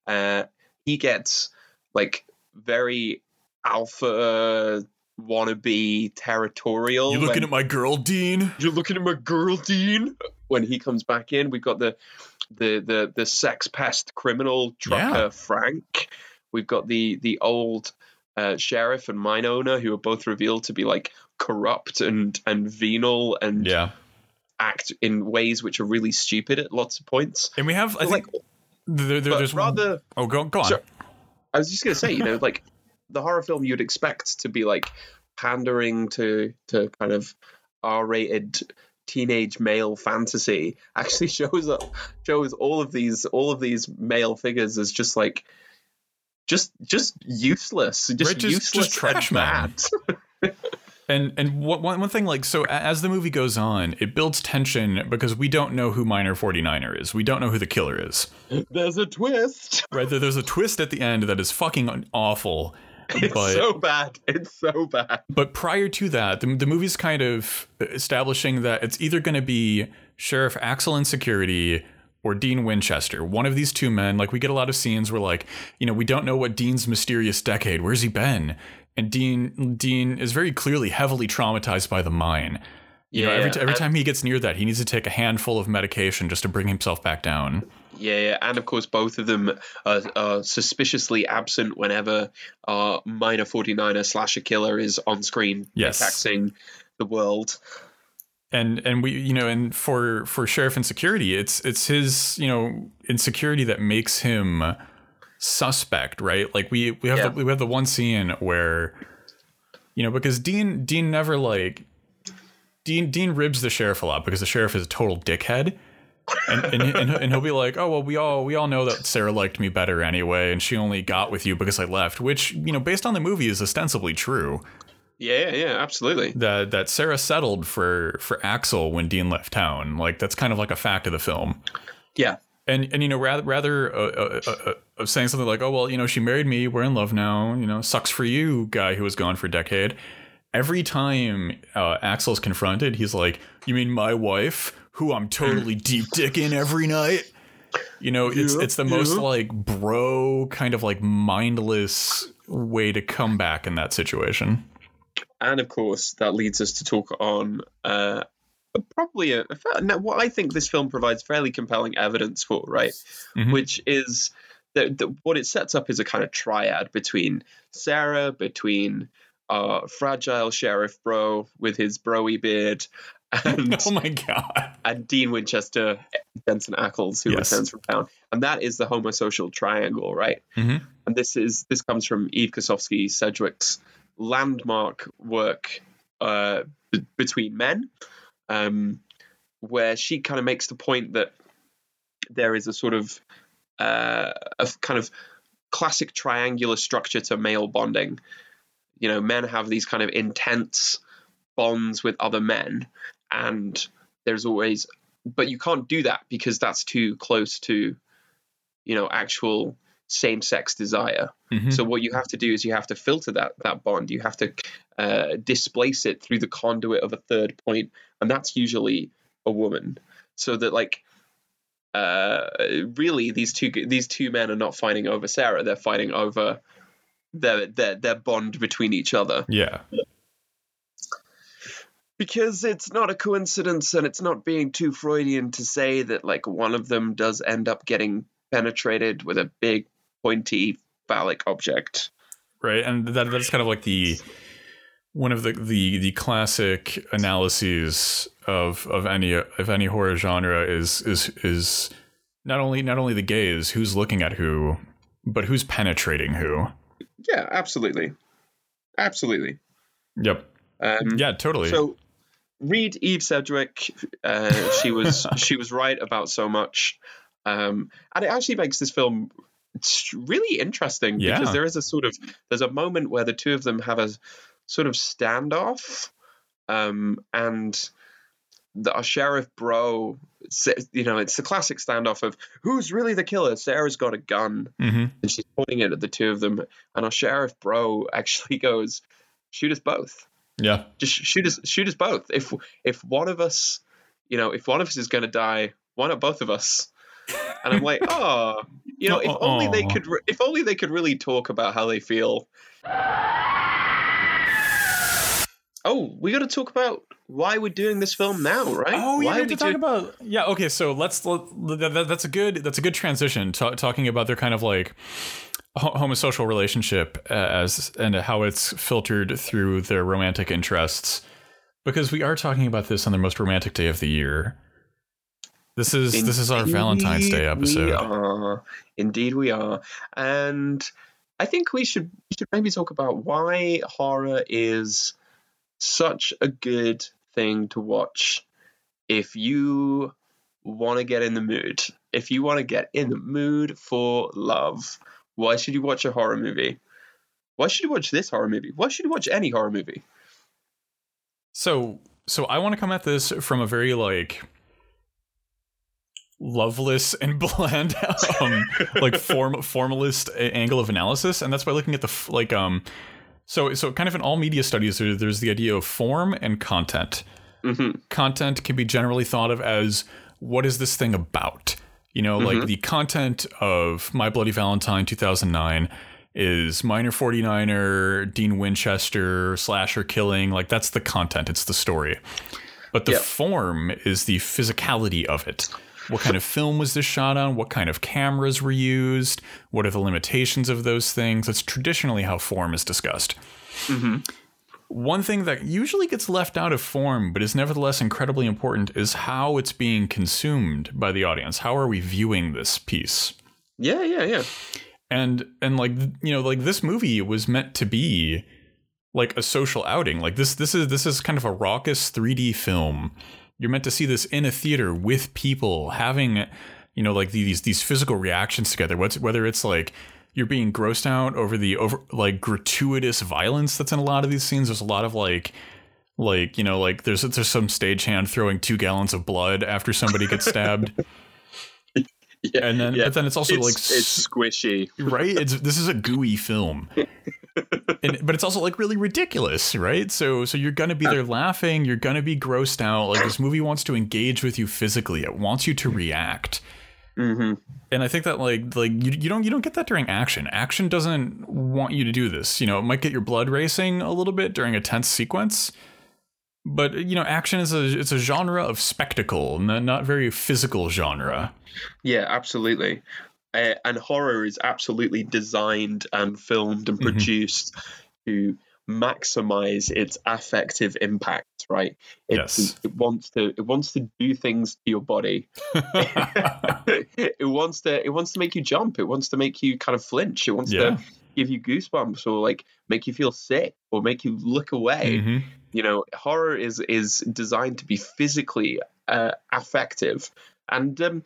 Uh he gets like very alpha wannabe territorial You when- looking at my girl, Dean? you're looking at my girl dean? When he comes back in we've got the the the the sex pest criminal trucker Yeah. frank. We've got the the old uh, sheriff and mine owner who are both revealed to be like corrupt and and venal and Yeah. act in ways which are really stupid at lots of points And we have, I But, think, like there, there, there's rather Oh, go, go on. Sure. I was just gonna say, you know, like the horror film you'd expect to be like pandering to to kind of R-rated teenage male fantasy actually *laughs* shows up shows all of these all of these male figures as just like just just useless, just Right, just- useless just trash and man. *laughs* And and what, one one thing like so as the movie goes on, it builds tension because we don't know who Miner 49er is. We don't know who the killer is. There's a twist. *laughs* Right? There, there's a twist at the end that is fucking awful. It's But- so bad. It's so bad. But prior to that, the, the movie's kind of establishing that it's either going to be Sheriff Axel Insecurity or Dean Winchester. One of these two men. Like we get a lot of scenes where like, you know, we don't know what Dean's mysterious decade. Where's he been? And Dean Dean is very clearly heavily traumatized by the mine. You know, every, Yeah, every time he gets near that, he needs to take a handful of medication just to bring himself back down. Yeah, yeah, and of course, both of them are, are suspiciously absent whenever our miner 49er slasher killer is on screen Yes. taxing the world. and and we you know and for for sheriff insecurity it's it's his you know insecurity that makes him suspect right like we we have Yeah. the, we have the one scene where you know because dean dean never like dean dean ribs the sheriff a lot because the sheriff is a total dickhead and, and, and, and he'll be like oh well we all we all know that sarah liked me better anyway and she only got with you because i left which you know based on the movie is ostensibly true Yeah, yeah, absolutely. that that Sarah settled for for Axel when Dean left town. Like that's kind of like a fact of the film. Yeah, And and you know rather rather uh, uh, uh, uh, of saying something like oh well you know she married me we're in love now you know sucks for you guy who was gone for a decade. Every time uh, Axel's confronted, he's like, "You mean my wife, who I'm totally *laughs* deep dicking every night?" You know, it's Yeah, it's the most like bro kind of like mindless way to come back in that situation. and of course that leads us to talk on uh, probably a, a what I think this film provides fairly compelling evidence for, right? Mhm. Which is that that what it sets up is a kind of triad between Sarah, between uh, fragile sheriff bro with his broy beard, *laughs* and *laughs* Oh my god. and Dean Winchester, Jensen Ackles, who Yes. returns from town, and that is the homosocial triangle, right? Mhm. And this is this comes from Eve Kosofsky Sedgwick's landmark work uh, b- between men, um, where she kind of makes the point that there is a sort of uh, a kind of classic triangular structure to male bonding. You know, men have these kind of intense bonds with other men, and there's always, but you can't do that because that's too close to, you know, actual same-sex desire. Mhm. So what you have to do is you have to filter that that bond. You have to uh, displace it through the conduit of a third point, and that's usually a woman. So that like, uh, really, these two these two men are not fighting over Sarah. They're fighting over their their their bond between each other. Yeah. Because it's not a coincidence, and it's not being too Freudian to say that like one of them does end up getting penetrated with a big pointy phallic object. right and that that's kind of like the one of the the the classic analyses of of any of any horror genre is is is not only not only the gaze who's looking at who but who's penetrating who Yeah, absolutely, absolutely. yep Um, yeah totally So, read Eve Sedgwick. Uh, she was *laughs* she was right about so much, um, and it actually makes this film really interesting Yeah. because there is a sort of there's a moment where the two of them have a sort of standoff, um, and the, our sheriff bro, you know, it's the classic standoff of who's really the killer. Sarah's got a gun hmm and she's pointing it at the two of them, and our sheriff bro actually *laughs* goes, "Shoot us both. Yeah. Just shoot us. Shoot us both. If if one of us, you know, if one of us is going to die, why not both of us?" And I'm like, oh, you know, if only they *laughs* could, re- if only they could really talk about how they feel. Oh, we got to talk about why we're doing this film now, right? Oh, we why need to talk about yeah. Okay, so let's let, that, that's a good that's a good transition. Ta talking about their kind of like ho- homosocial relationship uh, as and how it's filtered through their romantic interests, because we are talking about this on the most romantic day of the year. This is this is our Valentine's Day Indeed We episode. are. Indeed, we are. And I think we should we should maybe talk about why horror is such a good thing to watch if you want to get in the mood. If you want to get in the mood for love, why should you watch a horror movie? Why should you watch this horror movie? Why should you watch any horror movie? So so I want to come at this from a very like loveless and *laughs* bland um like form formalist angle of analysis and that's by looking at the like um so so kind of in all media studies there, there's the idea of form and content. Hmm content can be generally thought of as what is this thing about? You know like the content of my bloody valentine 2009 is miner 49er dean winchester slasher killing like that's the content it's the story. But the Yeah. form is the physicality of it what kind of film was this shot on what kind of cameras were used what are the limitations of those things that's traditionally how form is discussed hmm one thing that usually gets left out of form, but is nevertheless incredibly important, is how it's being consumed by the audience. How are we viewing this piece? Yeah, yeah, yeah. And and like you know, like this movie was meant to be like a social outing. Like this this is this is kind of a raucous 3D film. You're meant to see this in a theater with people having you know like these these physical reactions together. What's whether it's like you're being grossed out over the over like gratuitous violence that's in a lot of these scenes. There's a lot of like like you know like there's there's some stagehand throwing two gallons of blood after somebody gets stabbed, *laughs* Yeah, and then yeah. but then it's also it's, like it's squishy. right it's this is a gooey film *laughs* and, but it's also like really ridiculous right? So so you're gonna be there laughing you're gonna be grossed out like this movie wants to engage with you physically it wants you to react. Hmm and i think that like like you, you don't you don't get that during action. Action doesn't want you to do this. You know it might get your blood racing a little bit during a tense sequence but you know action is a it's a genre of spectacle not, not very physical genre. Yeah, absolutely. Uh, and horror is absolutely designed and filmed and Mhm. produced to maximize its affective impact. Right? It, Yes. It wants to. It wants to do things to your body. *laughs* *laughs* it wants to. It wants to make you jump. It wants to make you kind of flinch. It wants Yeah. to give you goosebumps or like make you feel sick or make you look away. Mhm. you know horror is is designed to be physically uh, affective and um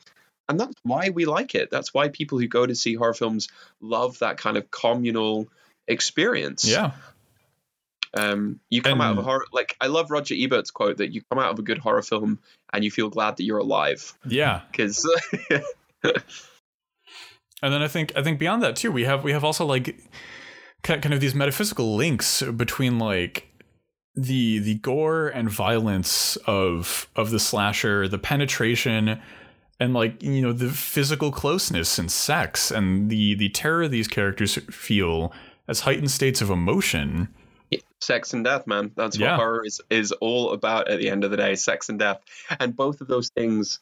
and that's why we like it. That's why people who go to see horror films love that kind of communal experience. Yeah. Um you come out of a horror like i love roger ebert's quote that you come out of a good horror film and you feel glad that you're alive. Yeah. Because *laughs* And then I think I think beyond that too, we have we have also like kind of these metaphysical links between like the the gore and violence of of the slasher, the penetration and like you know the physical closeness and sex and the the terror these characters feel as heightened states of emotion. sex and death man that's Yeah. what horror is is all about at the end of the day sex and death and both of those things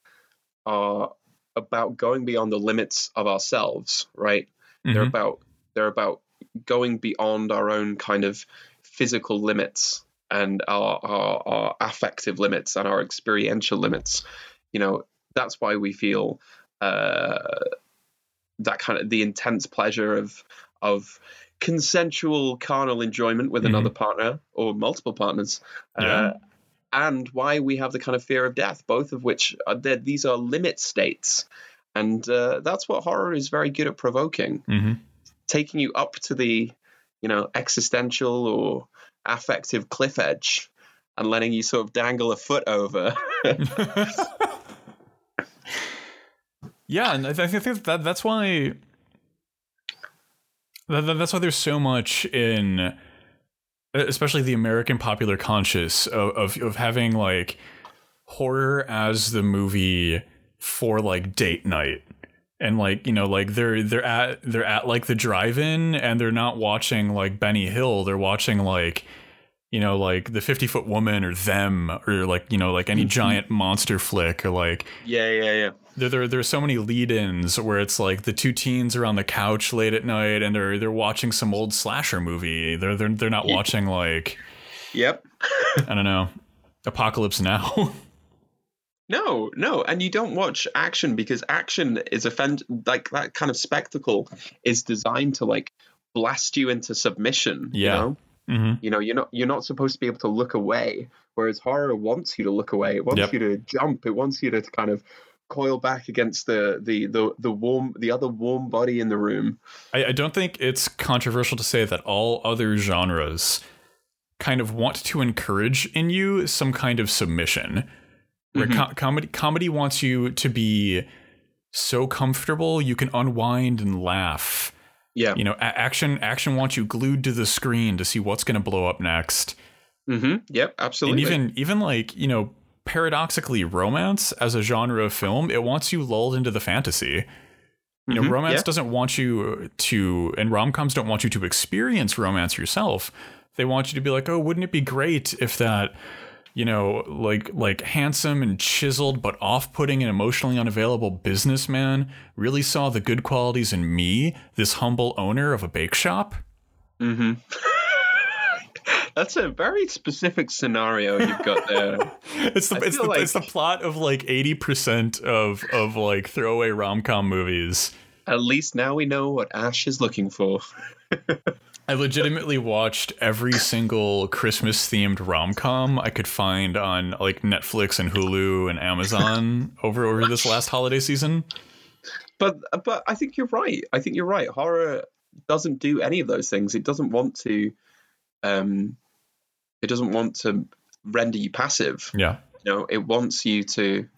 are about going beyond the limits of ourselves right they're Mhm. about they're about going beyond our own kind of physical limits and our, our our affective limits and our experiential limits you know that's why we feel uh that kind of the intense pleasure of of consensual carnal enjoyment with Mhm. another partner or multiple partners Yeah. uh, and why we have the kind of fear of death both of which are these are limit states and uh, that's what horror is very good at provoking Mhm. taking you up to the you know existential or affective cliff edge and letting you sort of dangle a foot over. *laughs* *laughs* yeah, and I, th- I think that that's why that, that's why there's so much in especially the American popular conscious of, of, of having like horror as the movie for like date night. And like you know like they're they're at they're at like the drive-in and they're not watching like benny hill they're watching like you know like the 50 foot woman or them or like you know like any mm-hmm. giant monster flick or like yeah yeah yeah there, there there's so many lead-ins where it's like the two teens are on the couch late at night and they're they're watching some old slasher movie they're they're, they're not watching like yep *laughs* i don't know apocalypse now *laughs* No, no, and you don't watch action because action is offend like that kind of spectacle is designed to like blast you into submission. Yeah. You know? Mm-hmm. you know, you're not you're not supposed to be able to look away. Whereas horror wants you to look away. It wants Yep. you to jump. It wants you to kind of coil back against the the the the warm the other warm body in the room. I, I don't think it's controversial to say that all other genres kind of want to encourage in you some kind of submission. Where Mhm. co- comedy comedy wants you to be so comfortable you can unwind and laugh. Yeah. You know, action action wants you glued to the screen to see what's going to blow up next. Mm-hmm. Yep. Absolutely. And even even like you know, paradoxically, romance as a genre of film, it wants you lulled into the fantasy. You know, Mhm, romance yeah. doesn't want you to, and rom coms don't want you to experience romance yourself. They want you to be like, oh, wouldn't it be great if that, you know, like like handsome and chiseled but off-putting and emotionally unavailable businessman really saw the good qualities in me, this humble owner of a bake shop. Mm-hmm. *laughs* That's a very specific scenario you've got there. *laughs* It's the I it's the, like- it's the plot of like eighty percent of of like throwaway rom com movies. At least now we know what Ash is looking for. *laughs* I legitimately watched every single Christmas themed rom com I could find on like Netflix and Hulu and Amazon *laughs* over over this last holiday season. But but I think you're right. I think you're right. Horror doesn't do any of those things. It doesn't want to um it doesn't want to render you passive. Yeah. You know, it wants you to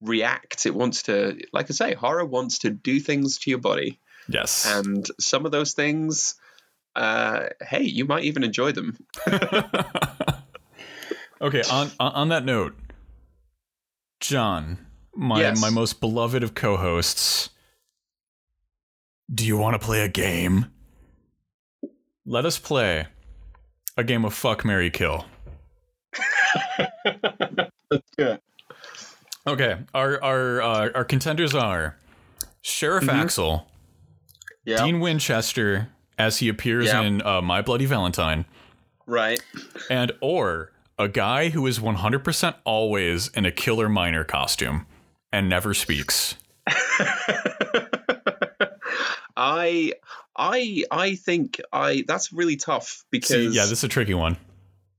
react. It wants to like I say, horror wants to do things to your body. Yes. And some of those things uh hey, you might even enjoy them. *laughs* okay. On on on that note, John, my Yes. my most beloved of co-hosts, do you want to play a game? Let us play a game of fuck Mary Kill. *laughs* Let's do it. Okay, our our uh, our contenders are Sheriff Mhm. Axel, Yeah. Dean Winchester as he appears Yeah. in uh, My Bloody Valentine, Right. and or a guy who is 100% always in a killer miner costume and never speaks. *laughs* I I I think I that's really tough because See, yeah, this is a tricky one.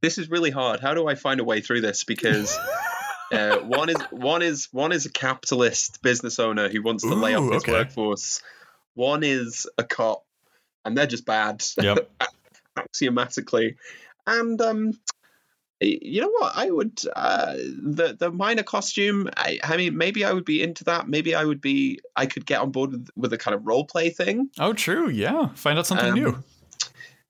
this is really hard. How do I find a way through this? Because *laughs* uh, one is one is one is a capitalist business owner who wants to lay off his okay. workforce. One is a cop, and they're just bad *laughs* Yep. axiomatically. And um, you know what? I would uh, the the miner costume. I, I mean, maybe I would be into that. Maybe I would be. I could get on board with, with a kind of role play thing. Oh, true. Yeah, find out something Um, new.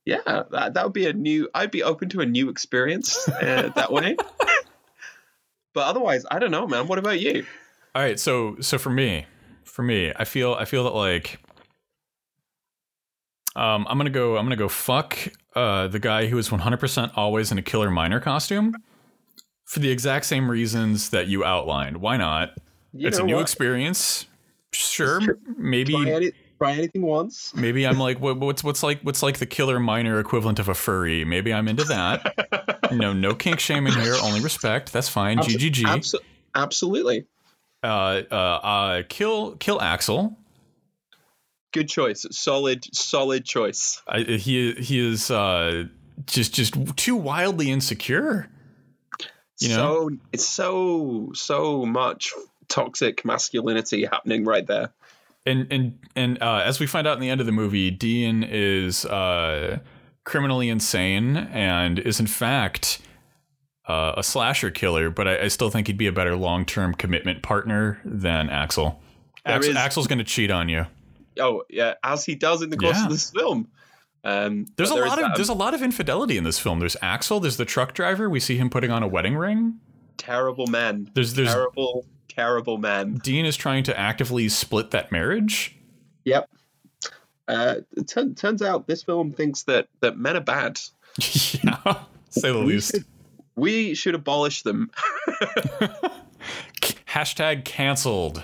Yeah, that, that would be a new. I'd be open to a new experience uh, that way. *laughs* but otherwise, I don't know, man. What about you? All right, so so for me, for me, I feel I feel that like um I'm going to go I'm to go fuck uh the guy who is 100% always in a killer miner costume for the exact same reasons that you outlined. Why not? You it's a new what? experience. Sure, maybe Try, any, try anything once. *laughs* maybe I'm like what, what's what's like what's like the killer miner equivalent of a furry. Maybe I'm into that. *laughs* no no kink shaming here, only respect. That's fine. Abso- GGG. abso- absolutely. uh, uh, uh, kill kill Axel. Good choice. Solid, solid choice. I, he he is uh, just just too wildly insecure. You know? so it's so so much toxic masculinity happening right there. And and and uh, as we find out in the end of the movie, Dean is uh, criminally insane and is in fact uh, a slasher killer, but I, I still think he'd be a better long term commitment partner than Axel. Axel is- Axel's going to cheat on you. Oh yeah, as he does in the course Yeah. of this film. Um, There's a there lot of that there's a lot of infidelity in this film. There's Axel. There's the truck driver. We see him putting on a wedding ring. terrible men. There's there's terrible, terrible men. Dean is trying to actively split that marriage. Yep. Uh, it turn- turns out this film thinks that that men are bad. *laughs* yeah, say the We least. should, we should abolish them. *laughs* Hashtag canceled.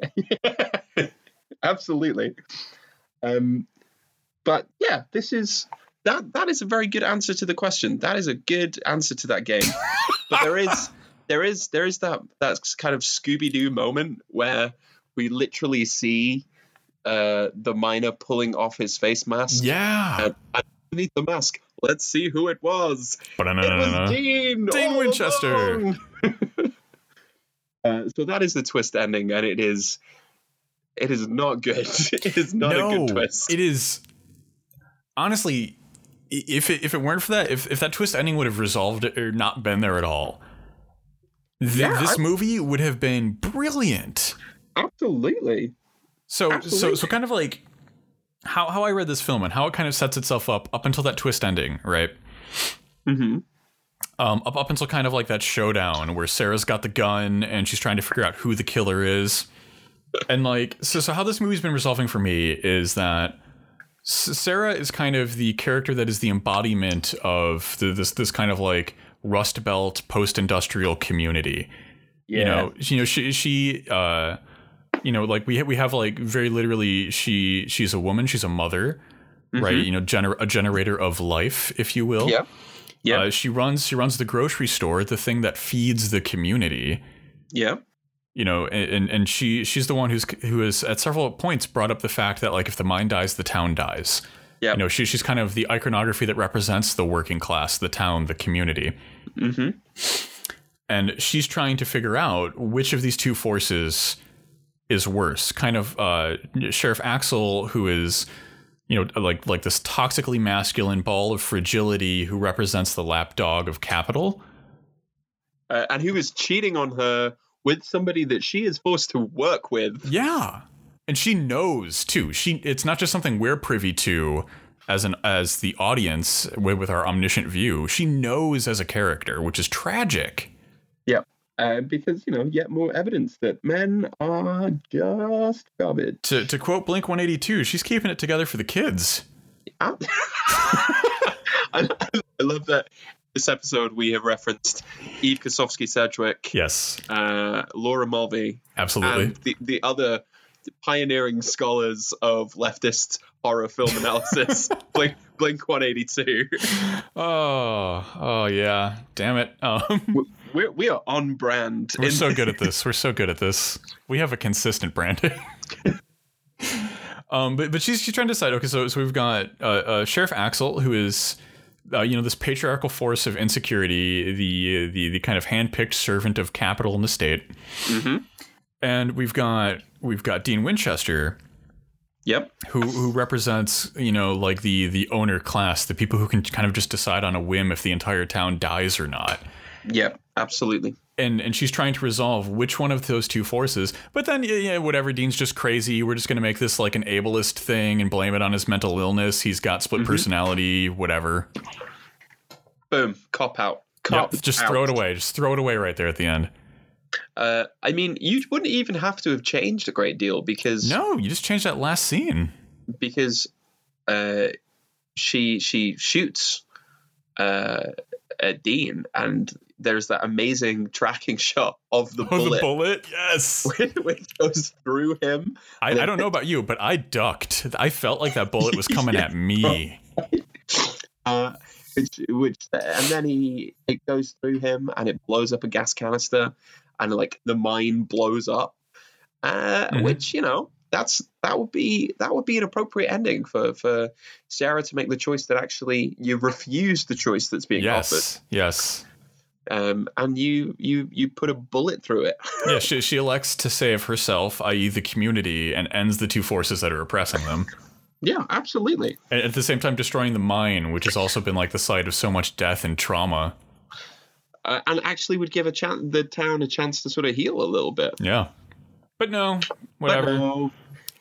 *laughs* Absolutely. Um, but yeah, this is that. That is a very good answer to the question. That is a good answer to that game. *laughs* but there is, there is, there is that that kind of Scooby Doo moment where we literally see uh, the miner pulling off his face mask. Yeah. And underneath the mask, let's see who it was. It was Dean. Dean all Winchester. *laughs* uh, so that is the twist ending, and it is, it is not good. *laughs* it is not a good twist. It is honestly, if it, if it weren't for that, if, if that twist ending would have resolved it or not been there at all, th- Yeah, this I- movie would have been brilliant. Absolutely. So so Absolutely. so kind of like how how I read this film and how it kind of sets itself up up until that twist ending, right? hmm Um, up up until kind of like that showdown where Sarah's got the gun and she's trying to figure out who the killer is, and like so so how this movie's been resolving for me is that Sarah is kind of the character that is the embodiment of the, this this kind of like Rust Belt post industrial community. Yeah. You know, you know she she uh you know like we ha- we have like very literally she she's a woman, she's a mother, right? You know, gener- a generator of life, if you will. Yeah. Yeah. Uh, she runs she runs the grocery store, the thing that feeds the community. yeah. You know, and and she she's the one who's who has at several points brought up the fact that like if the mine dies, the town dies. Yeah. You know, she, she's kind of the iconography that represents the working class, the town, the community. Mm-hmm. And she's trying to figure out which of these two forces is worse. Kind of uh, Sheriff Axel, who is, you know, like like this toxically masculine ball of fragility who represents the lapdog of capital. Uh, and who is cheating on her with somebody that she is forced to work with? Yeah. And she knows too. She it's not just something we're privy to as an as the audience with, our omniscient view. She knows as a character, which is tragic. Yep. Uh, because you know, yet more evidence that men are just garbage. To to quote Blink 182, she's keeping it together for the kids. *laughs* I, I love that. This episode we have referenced Eve Kosofsky Sedgwick, Yes, uh, Laura Mulvey, absolutely. and the, the other pioneering scholars of leftist horror film analysis, *laughs* Blink Blink 182. oh, oh yeah. Damn it. Um, We're, we are on brand. we're in- so *laughs* good at this. We're so good at this. We have a consistent branding. *laughs* um, but but she's she's trying to decide. Okay, so so we've got uh, uh, Sheriff Axel, who is. Uh, you know this patriarchal force of insecurity, the the the kind of handpicked servant of capital in the state, Mhm. and we've got we've got Dean Winchester, Yep. who who represents you know like the the owner class, the people who can kind of just decide on a whim if the entire town dies or not. Yep. Absolutely. And and she's trying to resolve which one of those two forces. But then yeah, yeah whatever. Dean's just crazy. We're just gonna make this like an ableist thing and blame it on his mental illness. He's got split personality. Whatever. Boom. Cop out. Yep, Cop just out. throw it away. Just throw it away right there at the end. Uh, I mean, you wouldn't even have to have changed a great deal because No, you just change that last scene. because uh, she she shoots uh, at Dean, and there's that amazing tracking *laughs* shot of the Oh, the bullet, bullet. Yes. *laughs* which goes through him. I, I don't know about you, but I ducked. I felt like that bullet was coming at me. *laughs* Uh, which, which and then he it goes through him and it blows up a gas canister and like the mine blows up uh, Mhm. which you know that's that would be that would be an appropriate ending for for Sarah to make the choice that actually you refuse the choice that's being Yes. Yes. Offered um and you you you put a bullet through it *laughs* Yeah, she, she elects to save herself, i.e., the community, and ends the two forces that are oppressing them. *laughs* yeah absolutely And at the same time, destroying the mine, which has also been like the site of so much death and trauma. uh, and actually would give a chance the town a chance to sort of heal a little bit. Yeah. But no, whatever. But no,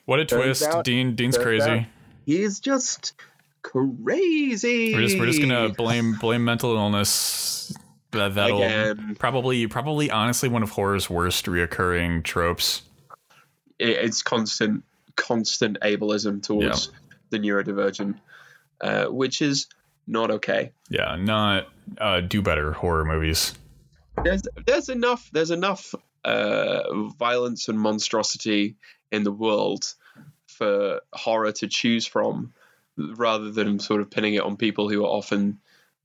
what a turns twist. out- Dean Dean's turns crazy. out- he's just crazy. We're just we're just gonna blame blame mental illness. That that'll Again. probably probably honestly one of horror's worst reoccurring tropes. It- it's constant constant ableism towards the neurodivergent, uh, which is not okay. Yeah, not uh, do better horror movies. there's there's enough there's enough uh, violence and monstrosity in the world for horror to choose from, rather than sort of pinning it on people who are often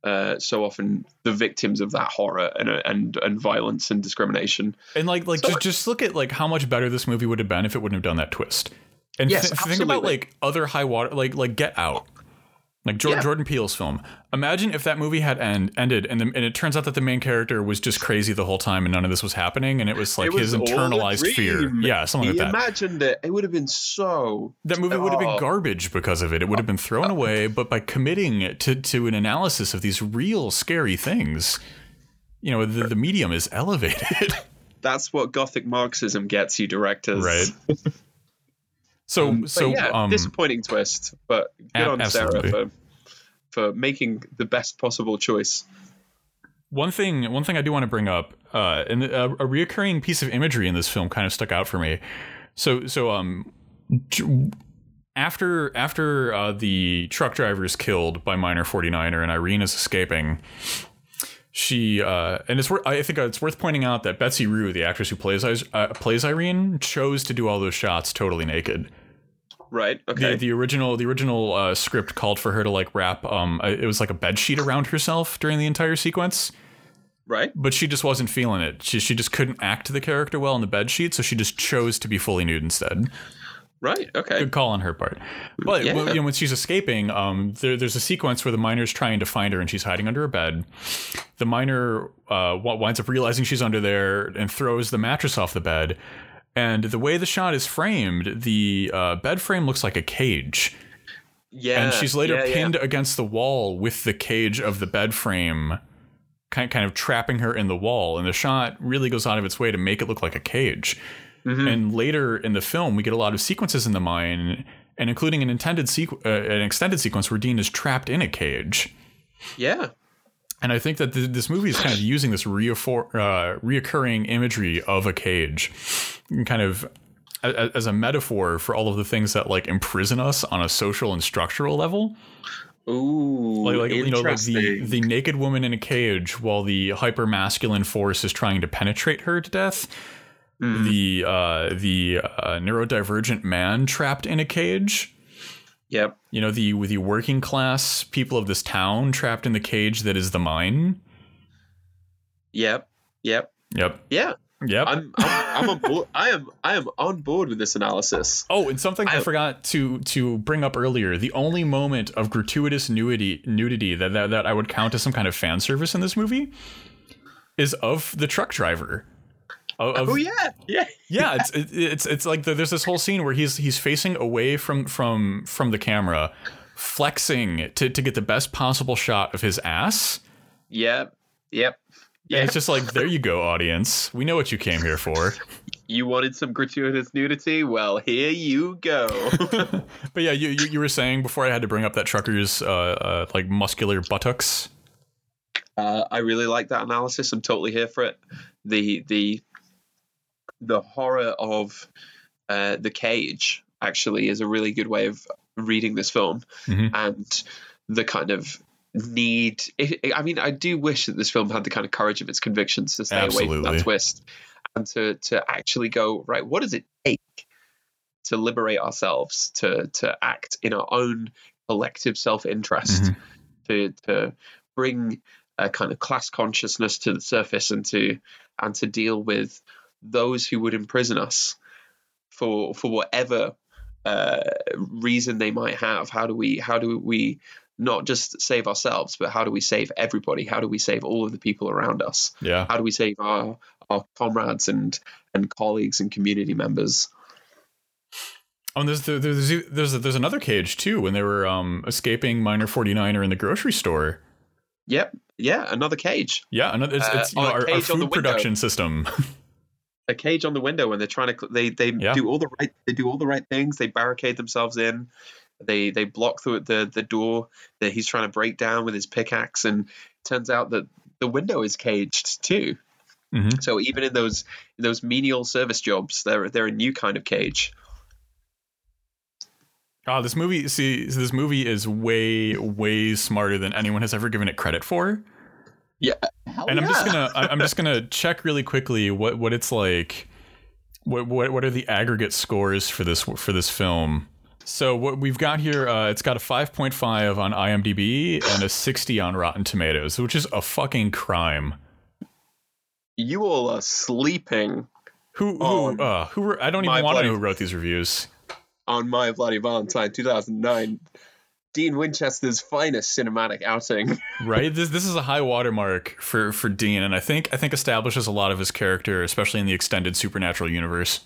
uh, so often the victims of that horror and and and violence and discrimination. And like like So- just just look at like how much better this movie would have been if it wouldn't have done that twist. And Yes, thi- think about like other high water like like Get Out. Like Jor- Yeah. Jordan Peele's film. Imagine if that movie had end, ended and, the, and it turns out that the main character was just crazy the whole time and none of this was happening and it was like It was his internalized fear. Yeah, something he like that. imagined it. It would have been so. That movie would have been garbage because of it. It would have been thrown away, *laughs* but by committing to, to an analysis of these real scary things, you know, the, the medium is elevated. *laughs* That's what Gothic Marxism gets you, directors. Right. So, But so, yeah, um, disappointing twist, but good a- on absolutely. Sarah for for making the best possible choice. one thing, one thing I do want to bring up, uh, and a, a reoccurring piece of imagery in this film kind of stuck out for me. So, so, um, after after uh, the truck driver is killed by Miner 49er and Irene is escaping, she uh, and it's worth I think it's worth pointing out that Betsy Rue, the actress who plays uh, plays Irene, chose to do all those shots totally naked. Right. Okay. The, the original the original uh, script called for her to like wrap um it was like a bed sheet around herself during the entire sequence, right. but she just wasn't feeling it. She she just couldn't act the character well in the bed sheet, so she just chose to be fully nude instead. Right. Okay. Good call on her part. But Yeah. you know, when she's escaping, um, there, there's a sequence where the miner's trying to find her and she's hiding under a bed. The miner uh, winds up realizing she's under there and throws the mattress off the bed. And the way the shot is framed, the uh, bed frame looks like a cage. Yeah. and she's later yeah, yeah. pinned against the wall with the cage of the bed frame kind kind of trapping her in the wall and the shot really goes out of its way to make it look like a cage Mm-hmm. and later in the film we get a lot of sequences in the mine and including an intended sequ- uh, an extended sequence where Dean is trapped in a cage Yeah. And I think that th- this movie is kind of using this uh, reoccurring imagery of a cage, kind of a- a- as a metaphor for all of the things that like imprison us on a social and structural level. Ooh. Like, like you know, like the the naked woman in a cage while the hyper masculine force is trying to penetrate her to death. Mm. The uh, the uh, neurodivergent man trapped in a cage. Yep. You know, the with the working class people of this town trapped in the cage that is the mine. Yep. Yep. Yep. Yeah. Yep. I'm. I'm, I'm on board. I am. I am on board with this analysis. Oh, and something I, I- forgot to to bring up earlier. The only moment of gratuitous nudity nudity that, that that I would count as some kind of fan service in this movie is of the truck driver. Of, Oh yeah. Yeah. yeah, it's it, it's it's like the, there's this whole scene where he's he's facing away from from from the camera, flexing to to get the best possible shot of his ass. Yep. Yep. Yeah. it's just like there you go, audience. We know what you came here for. *laughs* You wanted some gratuitous nudity? Well, here you go. *laughs* But yeah, you, you you were saying before I had to bring up that trucker's uh, uh like muscular buttocks. Uh, I really like that analysis. I'm totally here for it. The the the horror of uh, the cage actually is a really good way of reading this film, Mhm. and the kind of need. It, I mean, I do wish that this film had the kind of courage of its convictions to stay away from that twist and to to actually go right. What does it take to liberate ourselves to to act in our own collective self interest? Mhm. to to bring a kind of class consciousness to the surface and to and to deal with those who would imprison us for for whatever uh, reason they might have. How do we how do we not just save ourselves, but how do we save everybody? How do we save all of the people around us? Yeah. How do we save our our comrades and and colleagues and community members? Oh, and there's the, there's there's there's another cage too when they were um escaping miner 49er in the grocery store. Yep, yeah, another cage. Yeah, another, it's, it's you Uh, know, our, our food production system. *laughs* A cage on the window when they're trying to. They they Yeah. do all the right. They do all the right things. They barricade themselves in. They they block the the, the door that he's trying to break down with his pickaxe, and turns out that the window is caged too. Mhm. So even in those in those menial service jobs, they're they're a new kind of cage. Oh, this movie. See, this movie is way, way smarter than anyone has ever given it credit for. Yeah, and I'm just gonna, I- I'm just gonna check really quickly what what it's like. What what what are the aggregate scores for this for this film? So what we've got here, uh, it's got a 5.5 on IMDb and a 60 on Rotten Tomatoes, which is a fucking crime. You all are sleeping Who who uh, who? were- I don't even want to know who wrote these reviews. on My Bloody Valentine 2009. Dean Winchester's finest cinematic outing. *laughs* right this this is a high watermark for for dean and i think i think establishes a lot of his character especially in the extended supernatural universe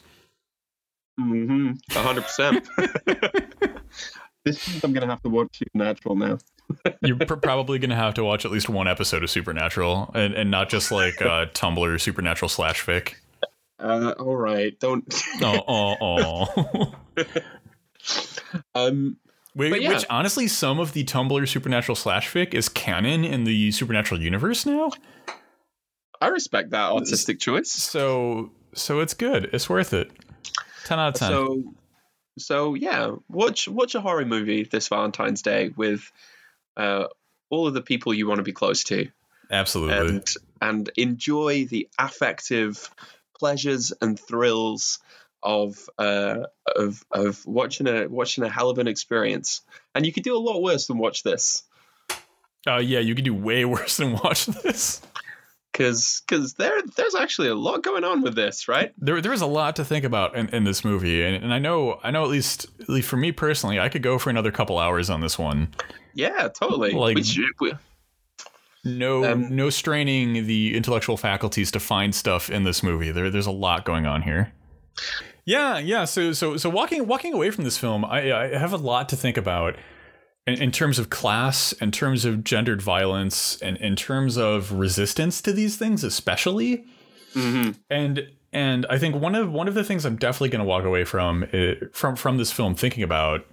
Mm-hmm. 100%. *laughs* this means I'm going to have to watch Supernatural now. *laughs* you're pr- probably gonna have to watch at least one episode of supernatural and, and not just like uh tumblr supernatural slash fic Uh, all right, don't. oh oh oh um, Wait, yeah. which honestly some of the tumblr supernatural slash fic is canon in the supernatural universe now? I respect that artistic choice. so so it's good. It's worth it. 10 out of 10 So, so yeah, watch watch a horror movie this Valentine's Day with uh, all of the people you want to be close to, absolutely. And and enjoy the affective pleasures and thrills of uh, of of watching a watching a hell of an experience. And you could do a lot worse than watch this. uh yeah you could do way *laughs* worse than watch this because because there there's actually a lot going on with this, right? there there is a lot to think about in, in this movie, and, and I know I know at least, at least for me personally, I could go for another couple hours on this one. Yeah, totally. Like- we should, we, No Um, no straining the intellectual faculties to find stuff in this movie. There there's a lot going on here. Yeah, yeah. So so so walking walking away from this film, I I have a lot to think about. In, in terms of class, in terms of gendered violence, and in terms of resistance to these things, especially, Mhm. and and I think one of one of the things I'm definitely going to walk away from i- from from this film thinking about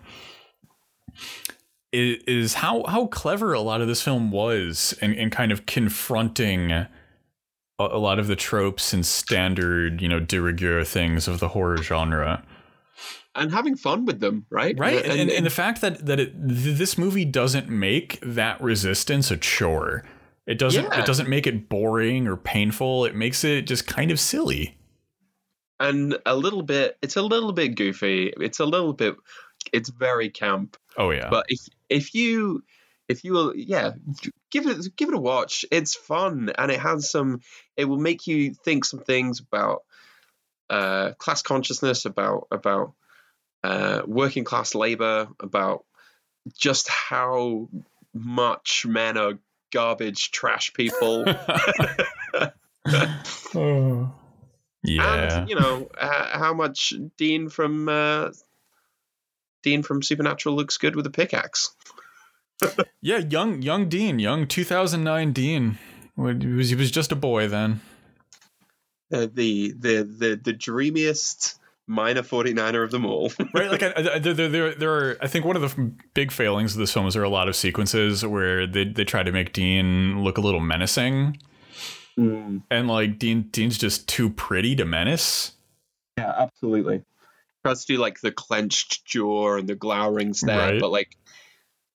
is, is how how clever a lot of this film was in, in kind of confronting a, lot of the tropes and standard you know de rigueur things of the horror genre and having fun with them, right? right and, and, and the fact that that it, th- this movie doesn't make that resistance a chore it doesn't Yeah. it doesn't make it boring or painful it makes it just kind of silly and a little bit. It's a little bit goofy. It's a little bit. It's very camp. oh yeah But if if you if you will, yeah, give it give it a watch. It's fun and it has some. It will make you think some things about uh, class consciousness, about about uh, working class labor, about just how much men are garbage trash people. *laughs* *laughs* yeah and you know uh, how much Dean from uh, Dean from Supernatural looks good with a pickaxe. Yeah, young young Dean, young 2009 Dean. He was, he was just a boy then. Uh, the the the the dreamiest miner 49er of them all. *laughs* Right, like I, I, there, there, there are. I think one of the big failings of this film is there are a lot of sequences where they they try to make Dean look a little menacing, Mm, and like Dean Dean's just too pretty to menace. yeah, absolutely. Tries to do like the clenched jaw and the glowering stare, Right. but like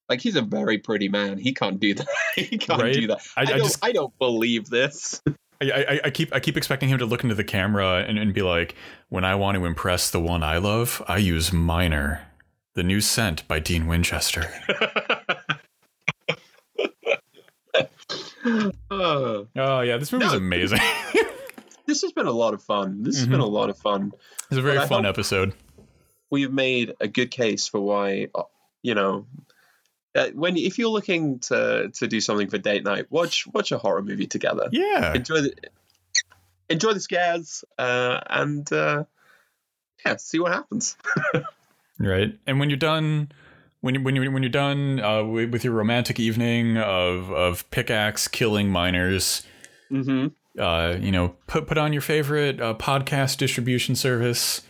like he's a very pretty man. He can't do that. *laughs* he can't Right. do that. I- I, I don't, just- I don't believe this. I, I, I keep I keep expecting him to look into the camera and, and be like, when I want to impress the one I love, I use Miner, the new scent by Dean Winchester. *laughs* *laughs* Oh yeah, this movie's No. amazing. this has been a lot of fun. This has Mhm. been a lot of fun. it's a very fun episode. we've made a good case for why uh, you know uh, when if you're looking to to do something for date night watch watch a horror movie together Yeah. enjoy the enjoy the scares uh and uh yeah see what happens *laughs* Right. And when you're done when you, when you when you're done uh, with, with your romantic evening of of pickaxe killing miners, Mm-hmm. uh, you know, put put on your favorite uh, podcast distribution service.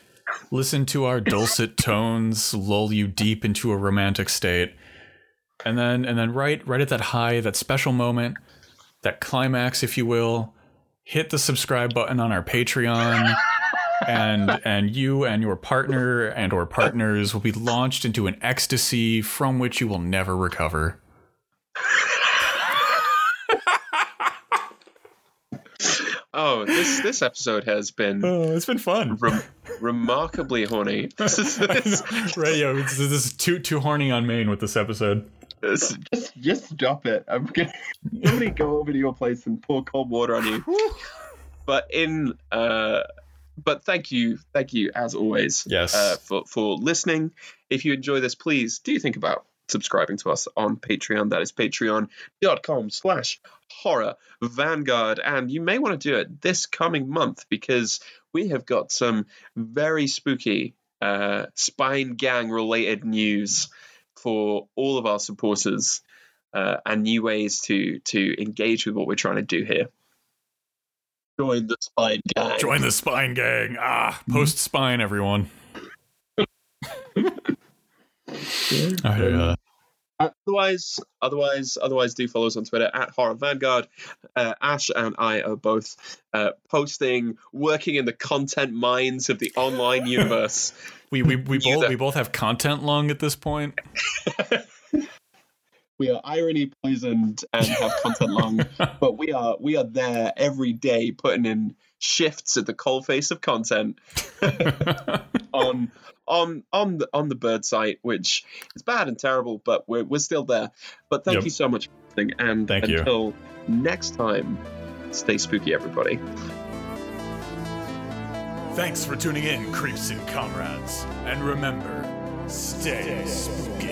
Listen to our dulcet *laughs* tones lull you deep into a romantic state, and then and then right right at that high, that special moment, that climax, if you will, hit the subscribe button on our Patreon. and *laughs* and you and your partner and or partners will be launched into an ecstasy from which you will never recover. *laughs* Oh, this this episode has been Oh, it's been fun. rem- remarkably horny. *laughs* This is this, right, yo, this, this is too too horny on Maine with this episode. This- *laughs* just just stop it. I'm gonna *laughs* somebody go over to your place and pour cold water on you. But in uh, but thank you, thank you as always. Yes. uh, for, for listening. If you enjoy this, please do think about subscribing to us on Patreon. That is patreon.com slash horror vanguard. And you may want to do it this coming month because we have got some very spooky uh, spine gang related news for all of our supporters uh, and new ways to to engage with what we're trying to do here. Join the spine gang. Join the spine gang. Ah, post spine, everyone. *laughs* I, uh, Otherwise, otherwise, otherwise, do follow us on Twitter at Horror Vanguard. Uh, Ash and I are both uh, posting, working in the content mines of the online *laughs* universe. We we, we both we both have content lung at this point. *laughs* we are irony poisoned and have content long, *laughs* but we are we are there every day, putting in shifts at the coalface of content *laughs* on on on the on the bird site, which is bad and terrible, but we're we're still there. But thank Yep. you so much for listening, and Thank you. until next time, stay spooky, everybody. Thanks for tuning in, creeps and comrades. And remember, stay spooky.